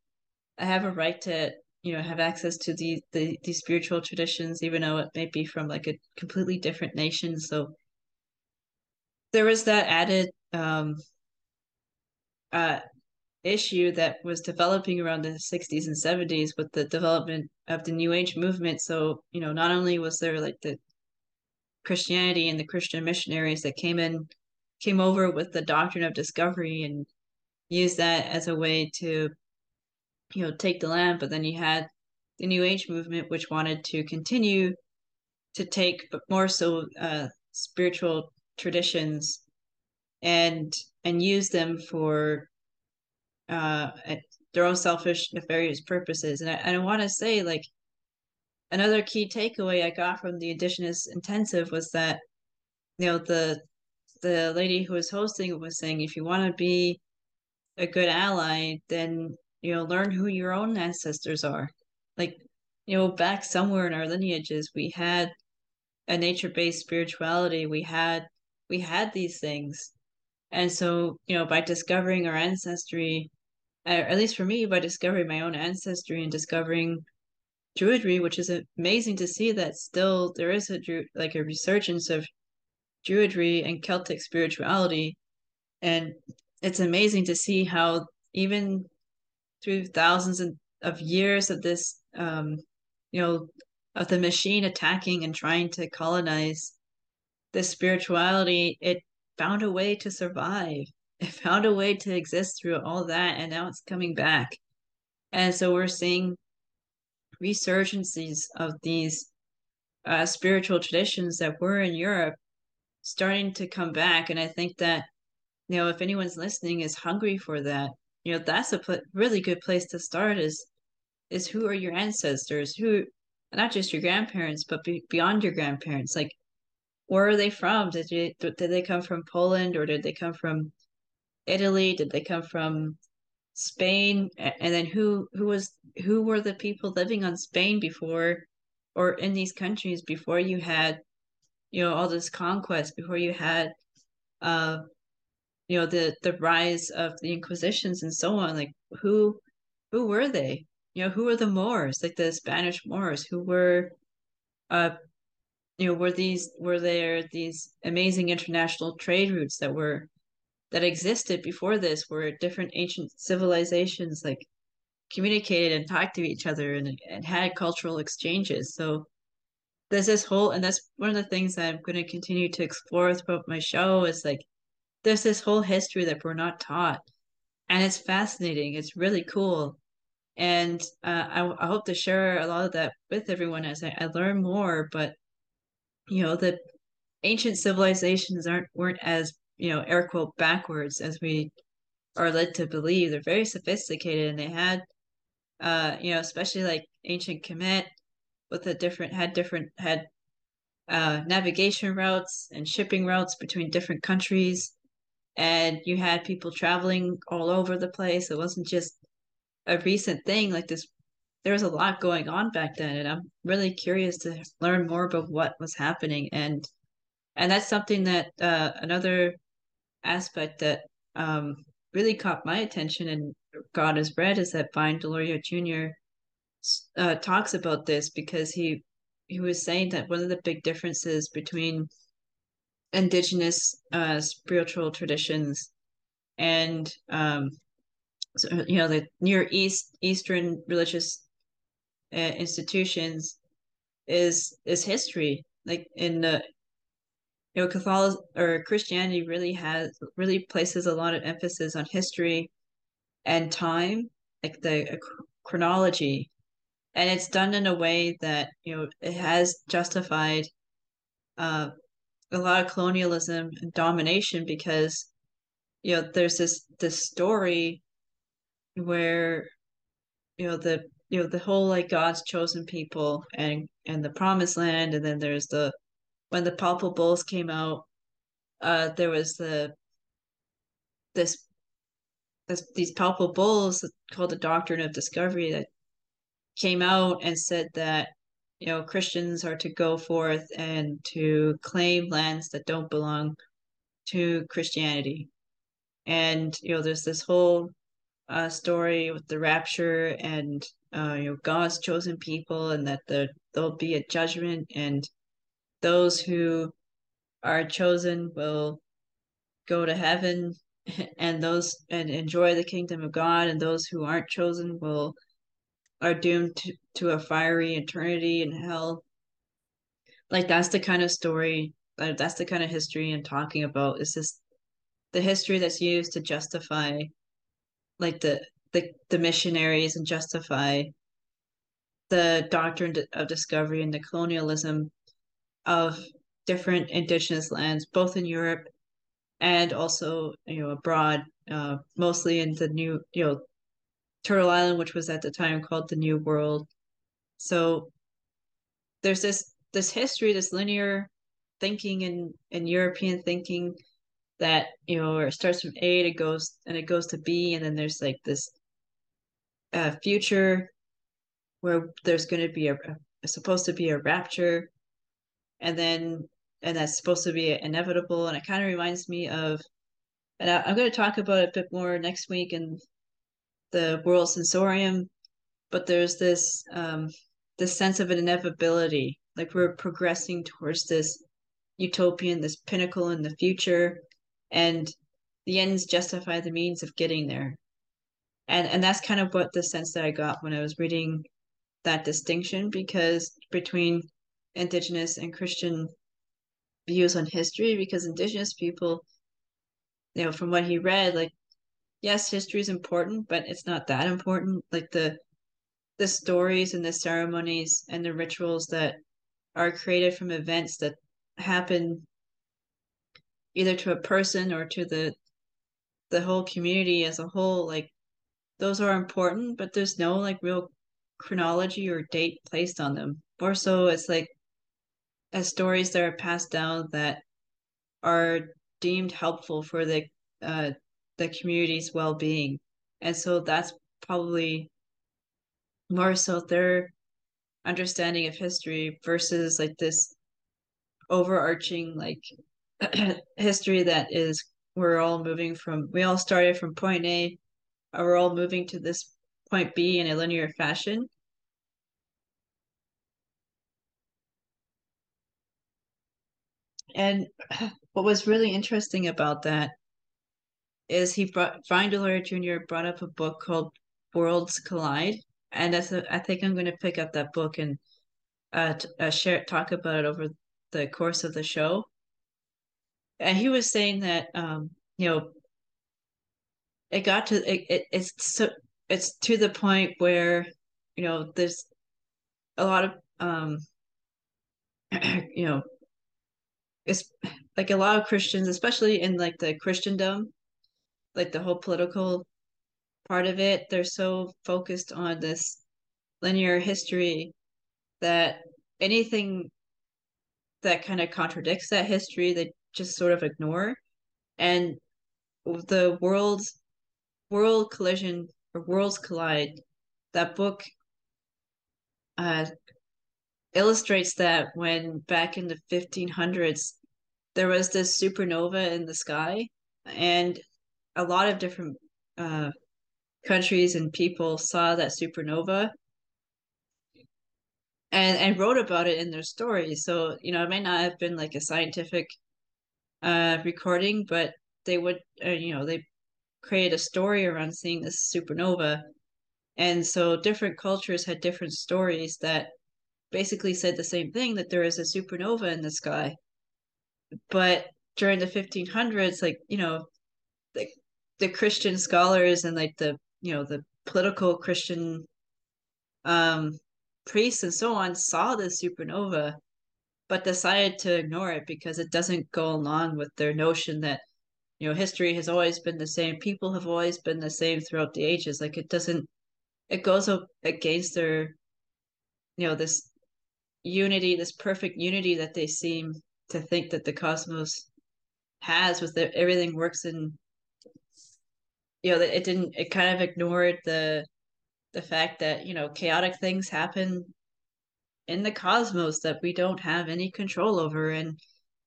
I have a right to you know have access to the, the these spiritual traditions, even though it may be from like a completely different nation. So there was that added um, uh, issue that was developing around the 60s and 70s with the development of the New Age movement. So you know, not only was there like the Christianity and the Christian missionaries that came in came over with the doctrine of discovery and used that as a way to you know take the land but then you had the new age movement which wanted to continue to take but more so uh, spiritual traditions and and use them for uh, their own selfish nefarious purposes and i, and I want to say like another key takeaway i got from the indigenous intensive was that you know the the lady who was hosting was saying if you want to be a good ally, then you know learn who your own ancestors are. Like you know, back somewhere in our lineages, we had a nature-based spirituality. We had we had these things, and so you know, by discovering our ancestry, at least for me, by discovering my own ancestry and discovering Druidry, which is amazing to see that still there is a like a resurgence of Druidry and Celtic spirituality, and it's amazing to see how even through thousands of years of this, um, you know, of the machine attacking and trying to colonize this spirituality, it found a way to survive. It found a way to exist through all that, and now it's coming back. And so we're seeing resurgences of these uh, spiritual traditions that were in Europe starting to come back. And I think that, you know, if anyone's listening is hungry for that, you know, that's a pl- really good place to start is, is who are your ancestors? Who, not just your grandparents, but be, beyond your grandparents. Like, where are they from? Did you, did they come from Poland or did they come from Italy? Did they come from Spain? And then who, who was, who were the people living on Spain before, or in these countries before you had you know all this conquest before you had uh you know the the rise of the inquisitions and so on like who who were they you know who were the moors like the spanish moors who were uh you know were these were there these amazing international trade routes that were that existed before this where different ancient civilizations like communicated and talked to each other and, and had cultural exchanges. So there's this whole and that's one of the things that i'm going to continue to explore throughout my show is like there's this whole history that we're not taught. And it's fascinating. It's really cool. And uh, I, I hope to share a lot of that with everyone as I, I learn more but you know the ancient civilizations aren't weren't as you know air quote backwards as we are led to believe they're very sophisticated and they had uh you know especially like ancient kemet with a different had different had uh, navigation routes and shipping routes between different countries. And you had people traveling all over the place. It wasn't just a recent thing like this. There was a lot going on back then, and I'm really curious to learn more about what was happening. And and that's something that uh, another aspect that um, really caught my attention and God is Red is that Vine Deloria Jr. Uh, talks about this because he he was saying that one of the big differences between indigenous uh, spiritual traditions and um, so, you know the near east eastern religious uh, institutions is is history. Like in the you know catholic or christianity really has really places a lot of emphasis on history and time like the uh, chronology. And it's done in a way that you know it has justified uh, a lot of colonialism and domination because you know there's this this story where you know the you know the whole like God's chosen people and and the promised land and then there's the when the papal bulls came out uh there was the this this these bulls called the doctrine of discovery that came out and said that you know Christians are to go forth and to claim lands that don't belong to Christianity. And you know there's this whole uh, story with the rapture and uh, you know God's chosen people and that the there'll be a judgment and those who are chosen will go to heaven and those and enjoy the kingdom of God and those who aren't chosen will are doomed to, to a fiery eternity in hell. Like that's the kind of story, that's the kind of history I'm talking about. Is this the history that's used to justify, like the the the missionaries and justify the doctrine of discovery and the colonialism of different indigenous lands, both in Europe and also you know abroad, uh, mostly in the new you know Turtle Island, which was at the time called the New World. So there's this this history, this linear thinking in in European thinking that you know it starts from A and it goes and it goes to B, and then there's like this uh, future where there's going to be a, a supposed to be a rapture, and then and that's supposed to be inevitable, and it kind of reminds me of, and I, I'm going to talk about it a bit more next week in the world sensorium, but there's this um, this sense of an inevitability, like we're progressing towards this utopian, this pinnacle in the future, and the ends justify the means of getting there. And and that's kind of what the sense that I got when I was reading that distinction, because between indigenous and Christian views on history, because indigenous people, you know, from what he read, like yes, history is important, but it's not that important. Like the the stories and the ceremonies and the rituals that are created from events that happen either to a person or to the the whole community as a whole like those are important but there's no like real chronology or date placed on them. More so it's like as stories that are passed down that are deemed helpful for the uh, the community's well-being. And so that's probably more so their understanding of history versus like this overarching like history that is we're all moving from we all started from point A we're all moving to this point B in a linear fashion and what was really interesting about that is he brought Deloria Jr. brought up a book called Worlds Collide, and that's a, I think I'm going to pick up that book and uh, t- uh, share talk about it over the course of the show. And he was saying that um, you know it got to it, it it's so it's to the point where you know there's a lot of um you know it's like a lot of Christians, especially in like the Christendom, like the whole political part of it, they're so focused on this linear history that anything that kind of contradicts that history, they just sort of ignore. And the world's world collision or worlds collide, that book uh, illustrates that when back in the 1500s there was this supernova in the sky and a lot of different uh, countries and people saw that supernova and and wrote about it in their stories so you know it might not have been like a scientific uh recording but they would uh, you know they create a story around seeing this supernova and so different cultures had different stories that basically said the same thing that there is a supernova in the sky. But during the 1500s, like, you know, the, the Christian scholars and like the, you know, the political Christian um, priests and so on saw the supernova, but decided to ignore it because it doesn't go along with their notion that, you know, history has always been the same. People have always been the same throughout the ages. Like it doesn't, it goes up against their, you know, this unity, this perfect unity that they seem to think that the cosmos has with everything works in you know that it didn't it kind of ignored the the fact that you know chaotic things happen in the cosmos that we don't have any control over and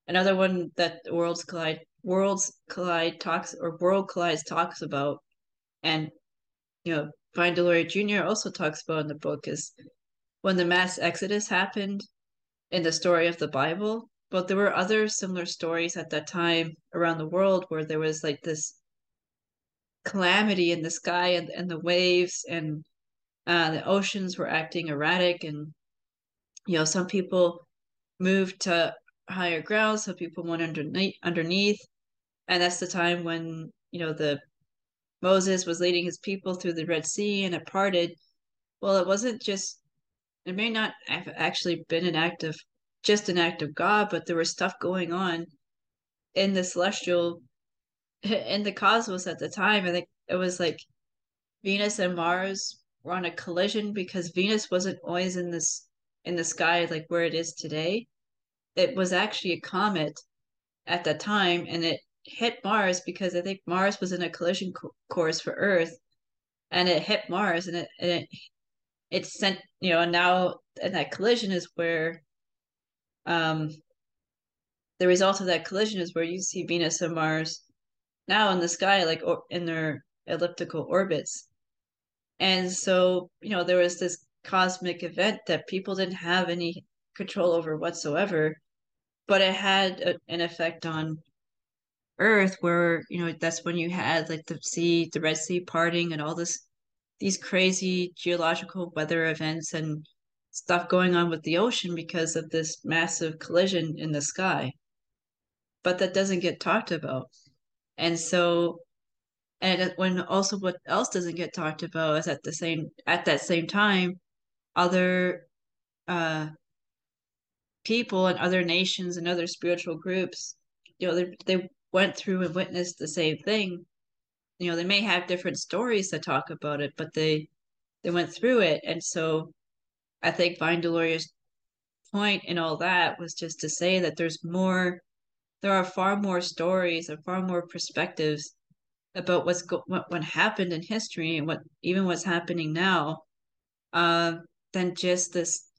another one that worlds collide worlds collide talks or world collides talks about and you know Vine Deloria Jr. also talks about in the book is when the mass exodus happened in the story of the Bible, but there were other similar stories at that time around the world where there was like this calamity in the sky and, and the waves and uh, the oceans were acting erratic and you know some people moved to higher ground some people went underneath underneath and that's the time when you know the moses was leading his people through the red sea and it parted well it wasn't just it may not have actually been an act of just an act of God, but there was stuff going on in the celestial in the cosmos at the time. I think it was like Venus and Mars were on a collision because Venus wasn't always in this in the sky like where it is today. It was actually a comet at that time and it hit Mars because I think Mars was in a collision co- course for Earth and it hit Mars and it, and it it sent you know and now and that collision is where um the result of that collision is where you see Venus and Mars now in the sky like or, in their elliptical orbits. And so you know there was this cosmic event that people didn't have any control over whatsoever but it had a, an effect on earth where you know that's when you had like the sea the red sea parting and all this these crazy geological weather events and stuff going on with the ocean because of this massive collision in the sky. But that doesn't get talked about. And so and when also what else doesn't get talked about is at the same at that same time other uh people and other nations and other spiritual groups you know they, they went through and witnessed the same thing. You know they may have different stories to talk about it but they they went through it. And so i think vine deloria's point in all that was just to say that there's more there are far more stories and far more perspectives about what's go- what, what happened in history and what even what's happening now uh, than just this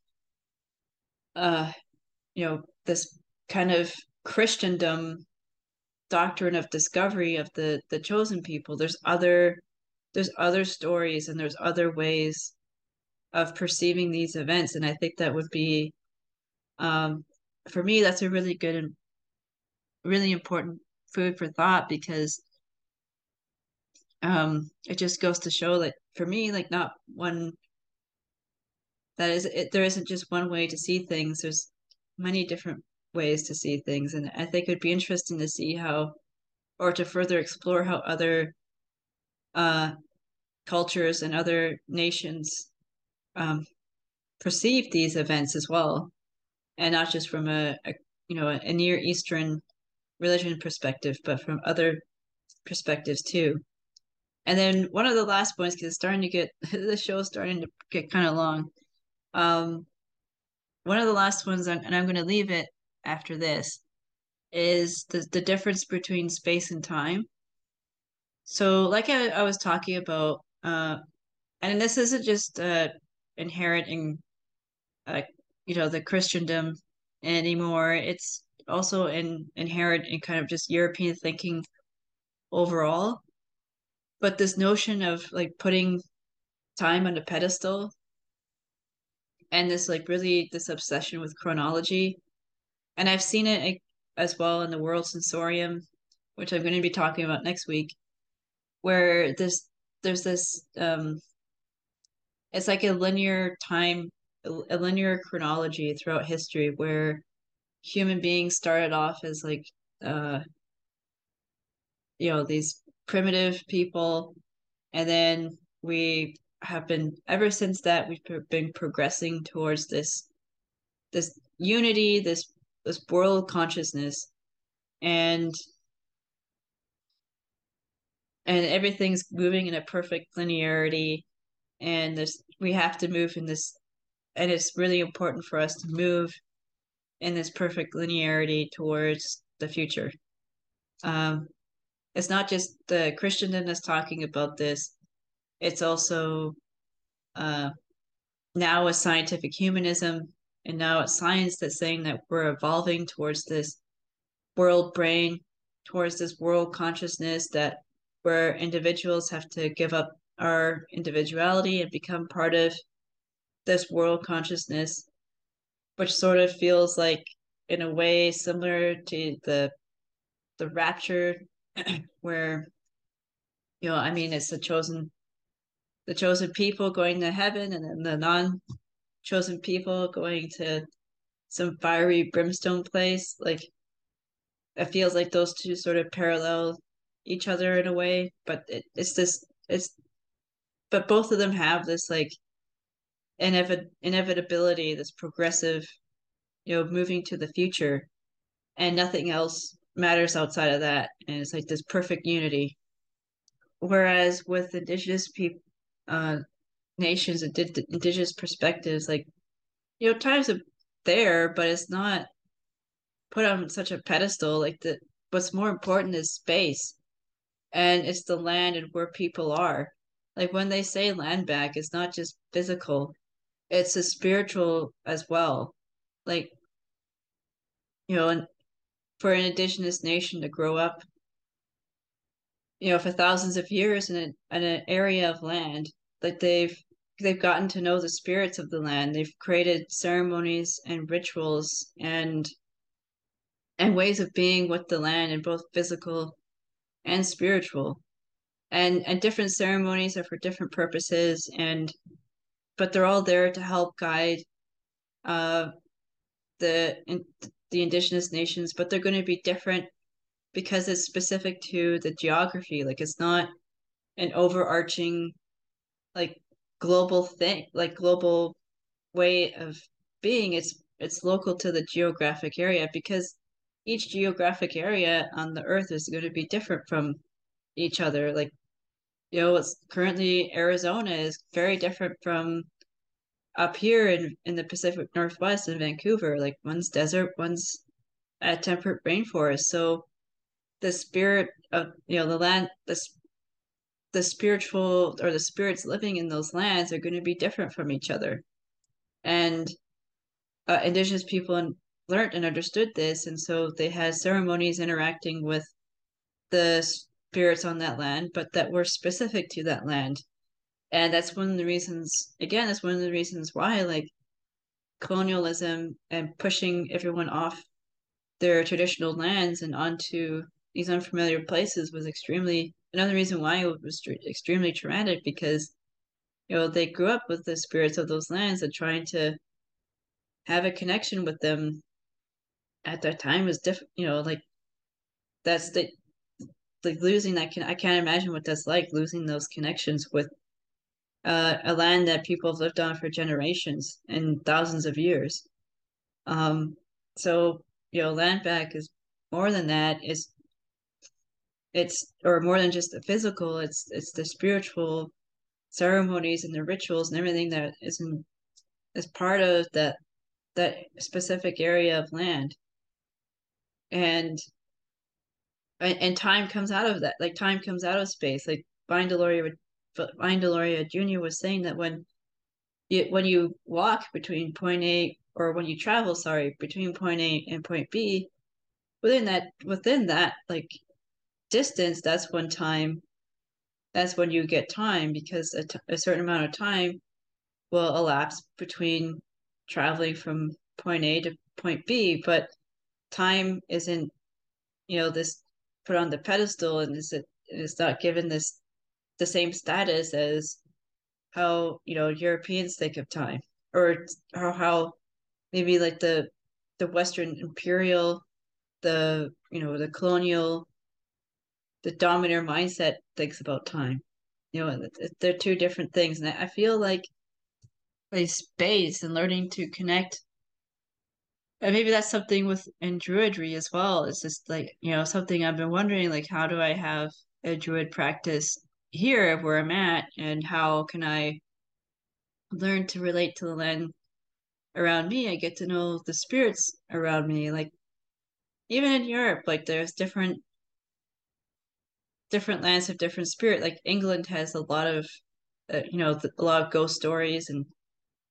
uh you know this kind of christendom doctrine of discovery of the the chosen people there's other there's other stories and there's other ways of perceiving these events. And i think that would be um for me that's a really good and really important food for thought because um it just goes to show that for me like not one that is it there isn't just one way to see things. There's many different ways to see things and i think it would be interesting to see how or to further explore how other uh cultures and other nations um perceive these events as well and not just from a, a you know a near eastern religion perspective but from other perspectives too. And then one of the last points because it's starting to get the show's starting to get kind of long um one of the last ones and i'm going to leave it after this is the, the difference between space and time. So like i, I was talking about uh and this isn't just uh inherent in uh you know the christendom anymore. It's also in inherent in kind of just european thinking overall. But this notion of like putting time on a pedestal and this like really this obsession with chronology. And i've seen it as well in the world sensorium which i'm going to be talking about next week where this there's this um it's like a linear time a linear chronology throughout history where human beings started off as like uh you know these primitive people and then we have been ever since that. We've been progressing towards this this unity this this world consciousness. And and everything's moving in a perfect linearity. And this we have to move in this and it's really important for us to move in this perfect linearity towards the future. Um it's not just the christendom that's talking about this it's also uh now a scientific humanism and now it's science that's saying that we're evolving towards this world brain towards this world consciousness that where individuals have to give up our individuality and become part of this world consciousness which sort of feels like in a way similar to the the rapture where you know i mean it's a chosen the chosen people going to heaven and then the non chosen people going to some fiery brimstone place. Like it feels like those two sort of parallel each other in a way but it, it's this it's but both of them have this like inevit- inevitability this progressive you know moving to the future and nothing else matters outside of that and it's like this perfect unity. Whereas with indigenous people uh nations and indigenous perspectives like you know times are there but it's not put on such a pedestal like the what's more important is space. And it's the land and where people are. Like when they say land back it's not just physical it's a spiritual as well. Like you know and for an indigenous nation to grow up you know for thousands of years in, a, in an area of land that they've they've gotten to know the spirits of the land. They've created ceremonies and rituals and and ways of being with the land in both physical and spiritual. And and different ceremonies are for different purposes and but they're all there to help guide uh the in, the indigenous nations but they're going to be different because it's specific to the geography like it's not an overarching like global thing, like global way of being. It's it's local to the geographic area because each geographic area on the earth is going to be different from each other. Like, you know, it's currently Arizona is very different from up here in, in the Pacific Northwest in Vancouver. Like one's desert, one's a temperate rainforest. So the spirit of you know the land the the spiritual or the spirits living in those lands are going to be different from each other. And uh, indigenous people learned and understood this and so they had ceremonies interacting with the spirits on that land but that were specific to that land. And that's one of the reasons again that's one of the reasons why like colonialism and pushing everyone off their traditional lands and onto these unfamiliar places was extremely another reason why it was extremely traumatic because you know they grew up with the spirits of those lands and trying to have a connection with them at that time was different you know like that's the like losing that can I can't imagine what that's like losing those connections with uh, a land that people have lived on for generations and thousands of years. Um, so you know, land back is more than that. Is it's or more than just the physical. It's it's the spiritual ceremonies and the rituals and everything that is is part of that that specific area of land. And and time comes out of that. Like time comes out of space. Like Vine Deloria, Vine Deloria Jr. was saying that when you when you walk between point A or when you travel, sorry, between point A and point B, within that within that like distance, that's when time that's when you get time because a, t- a certain amount of time will elapse between traveling from point A to point B, but time isn't, you know, this put on the pedestal and is it is not given this the same status as how you know Europeans think of time or how, how maybe like the the Western imperial, the you know the colonial, the dominator mindset thinks about time. You know, they're two different things, and I feel like a space and learning to connect. And maybe that's something with in druidry as well. It's just like you know something I've been wondering, like how do I have a druid practice here where I'm at, and how can I learn to relate to the land around me. I get to know the spirits around me. Like even in Europe, like there's different different lands have different spirit. Like England has a lot of uh, you know a lot of ghost stories and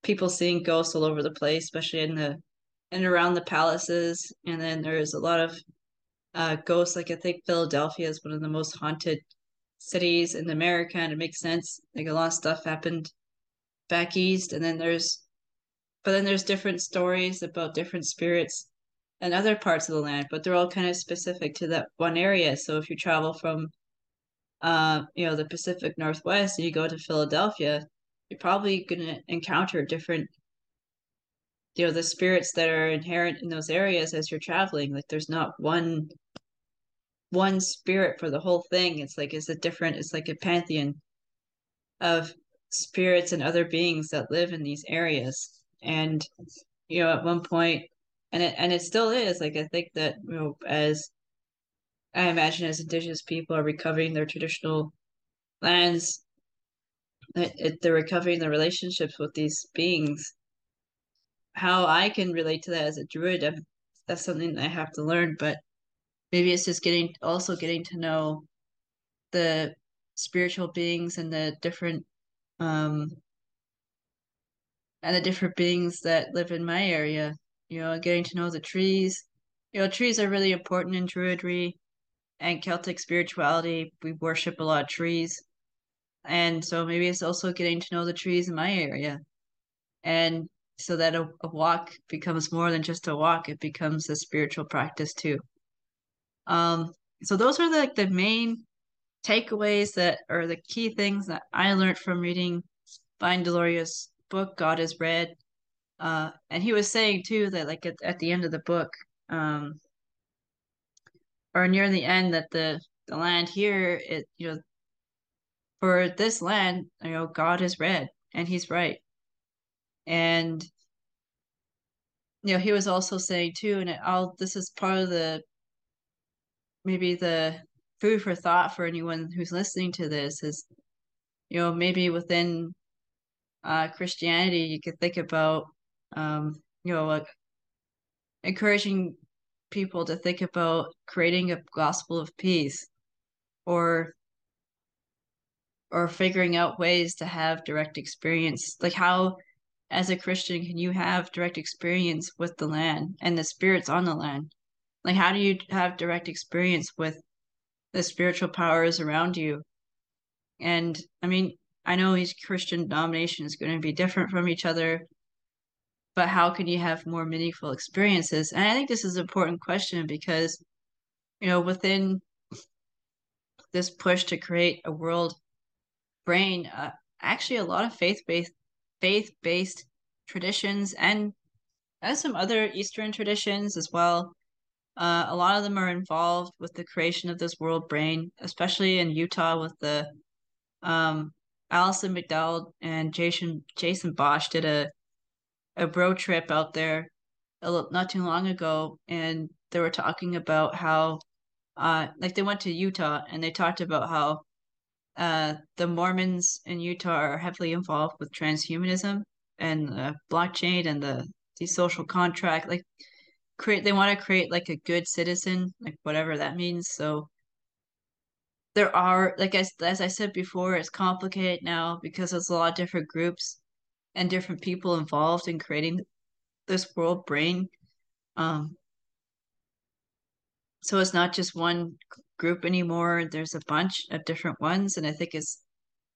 people seeing ghosts all over the place, especially in the and around the palaces. And then there's a lot of uh, ghosts. Like I think Philadelphia is one of the most haunted cities in America, and it makes sense. Like a lot of stuff happened back east, and then there's but then there's different stories about different spirits and other parts of the land, but they're all kind of specific to that one area. So if you travel from uh, you know, the Pacific Northwest and you go to Philadelphia, you're probably gonna encounter different you know, the spirits that are inherent in those areas as you're traveling. Like there's not one one spirit for the whole thing. It's like it's a different it's like a pantheon of spirits and other beings that live in these areas and you know at one point and it and it still is like i think that you know as i imagine as indigenous people are recovering their traditional lands they're recovering their relationships with these beings how i can relate to that as a druid I'm, that's something that i have to learn but maybe it's just getting also getting to know the spiritual beings and the different um and the different beings that live in my area. You know, getting to know the trees. You know, trees are really important in Druidry and Celtic spirituality. We worship a lot of trees. And so maybe it's also getting to know the trees in my area. And so that a, a walk becomes more than just a walk, it becomes a spiritual practice too. Um, so those are like the main takeaways that are the key things that I learned from reading Vine Deloria's book God is Red. Uh, and he was saying too that like at, at the end of the book, um, or near the end that the the land here, it you know, for this land, you know, God is red and he's right. And you know, he was also saying too, and I'll this is part of the maybe the food for thought for anyone who's listening to this is, you know, maybe within uh, Christianity, you could think about, um, you know, like encouraging people to think about creating a gospel of peace or or figuring out ways to have direct experience. Like how as a christian can you have direct experience with the land and the spirits on the land? Like how do you have direct experience with the spiritual powers around you? And i mean i know each christian denomination is going to be different from each other but how can you have more meaningful experiences? And i think this is an important question because you know within this push to create a world brain uh, actually a lot of faith-based faith-based traditions and as some other eastern traditions as well uh, a lot of them are involved with the creation of this world brain especially in utah with the um, alison mcdowell and jason jason bosch did a a bro trip out there not too long ago and they were talking about how uh, like they went to utah and they talked about how uh, the Mormons in Utah are heavily involved with transhumanism and blockchain and the the social contract. Like create, they want to create like a good citizen, like whatever that means. So there are, like as as I said before, it's complicated now because there's a lot of different groups and different people involved in creating this world brain. Um, so it's not just one group anymore. There's a bunch of different ones, and I think it's.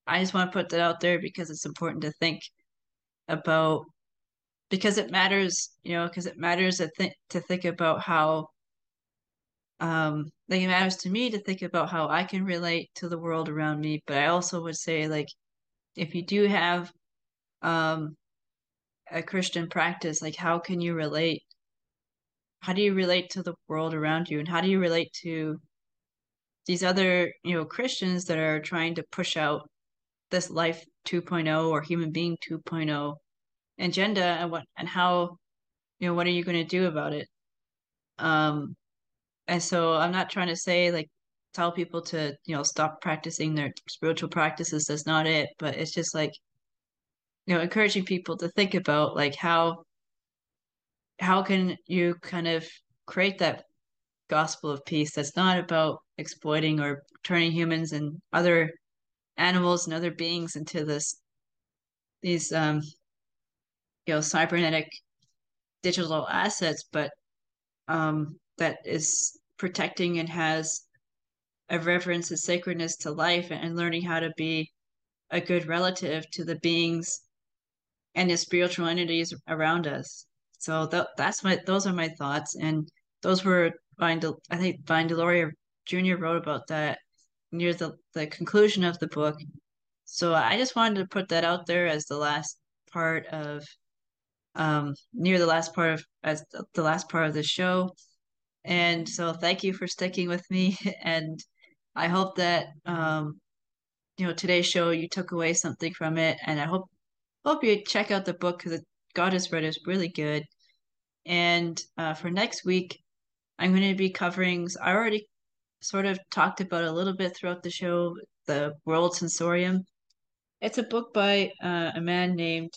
I just want to put that out there because it's important to think about because it matters, you know, because it matters to think to think about how. Um, like it matters to me to think about how I can relate to the world around me, but I also would say like, if you do have, um, a Christian practice, like how can you relate? How do you relate to the world around you, and how do you relate to these other, you know, Christians that are trying to push out this life 2.0 or human being 2.0 agenda and what and how, you know, what are you going to do about it? Um, and so I'm not trying to say like tell people to, you know, stop practicing their spiritual practices. That's not it. But it's just like, you know, encouraging people to think about like how how can you kind of create that gospel of peace that's not about exploiting or turning humans and other animals and other beings into this these um you know cybernetic digital assets but um that is protecting and has a reverence and sacredness to life and learning how to be a good relative to the beings and the spiritual entities around us so th- that's my those are my thoughts and those were Vine, De- I think Vine Deloria Jr. wrote about that near the, the conclusion of the book. So I just wanted to put that out there as the last part of um near the last part of as the last part of the show. And so thank you for sticking with me and I hope that um you know today's show you took away something from it and I hope hope you check out the book because God is Red is really good. And uh, for next week, I'm going to be covering, I already sort of talked about a little bit throughout the show, The World Sensorium. It's a book by uh, a man named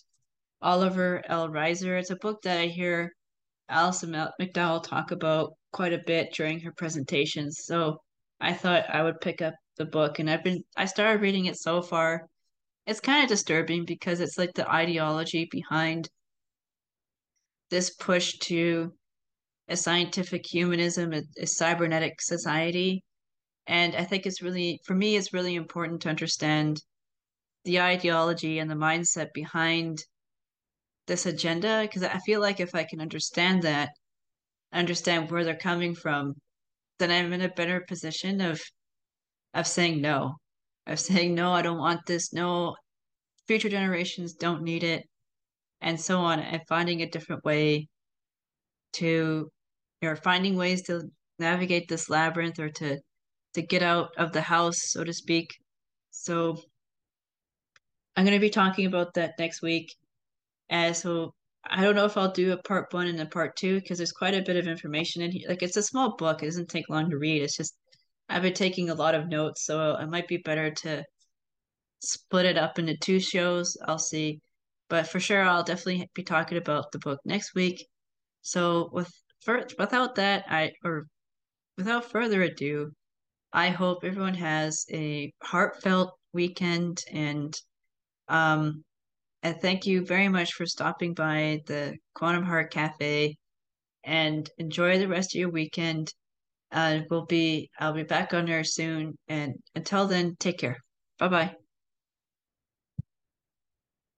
Oliver L. Reiser. It's a book that I hear Alison McDowell talk about quite a bit during her presentations. So I thought I would pick up the book and I've been I started reading it so far. It's kind of disturbing because it's like the ideology behind this push to a scientific humanism, a, a cybernetic society. And I think it's really, for me, it's really important to understand the ideology and the mindset behind this agenda because I feel like if I can understand that, understand where they're coming from, then I'm in a better position of of saying no, of saying no, I don't want this. No, future generations don't need it, and so on, and finding a different way to or finding ways to navigate this labyrinth or to to get out of the house, so to speak. So I'm going to be talking about that next week. And so I don't know if I'll do a part one and a part two because there's quite a bit of information in here. Like it's a small book, it doesn't take long to read. It's just I've been taking a lot of notes, so it might be better to split it up into two shows. I'll see. But for sure, I'll definitely be talking about the book next week. So with for, without that, I or without further ado, I hope everyone has a heartfelt weekend and um and thank you very much for stopping by the Quantum Heart Cafe and enjoy the rest of your weekend. Uh, we'll be I'll be back on there soon and until then, take care. Bye bye.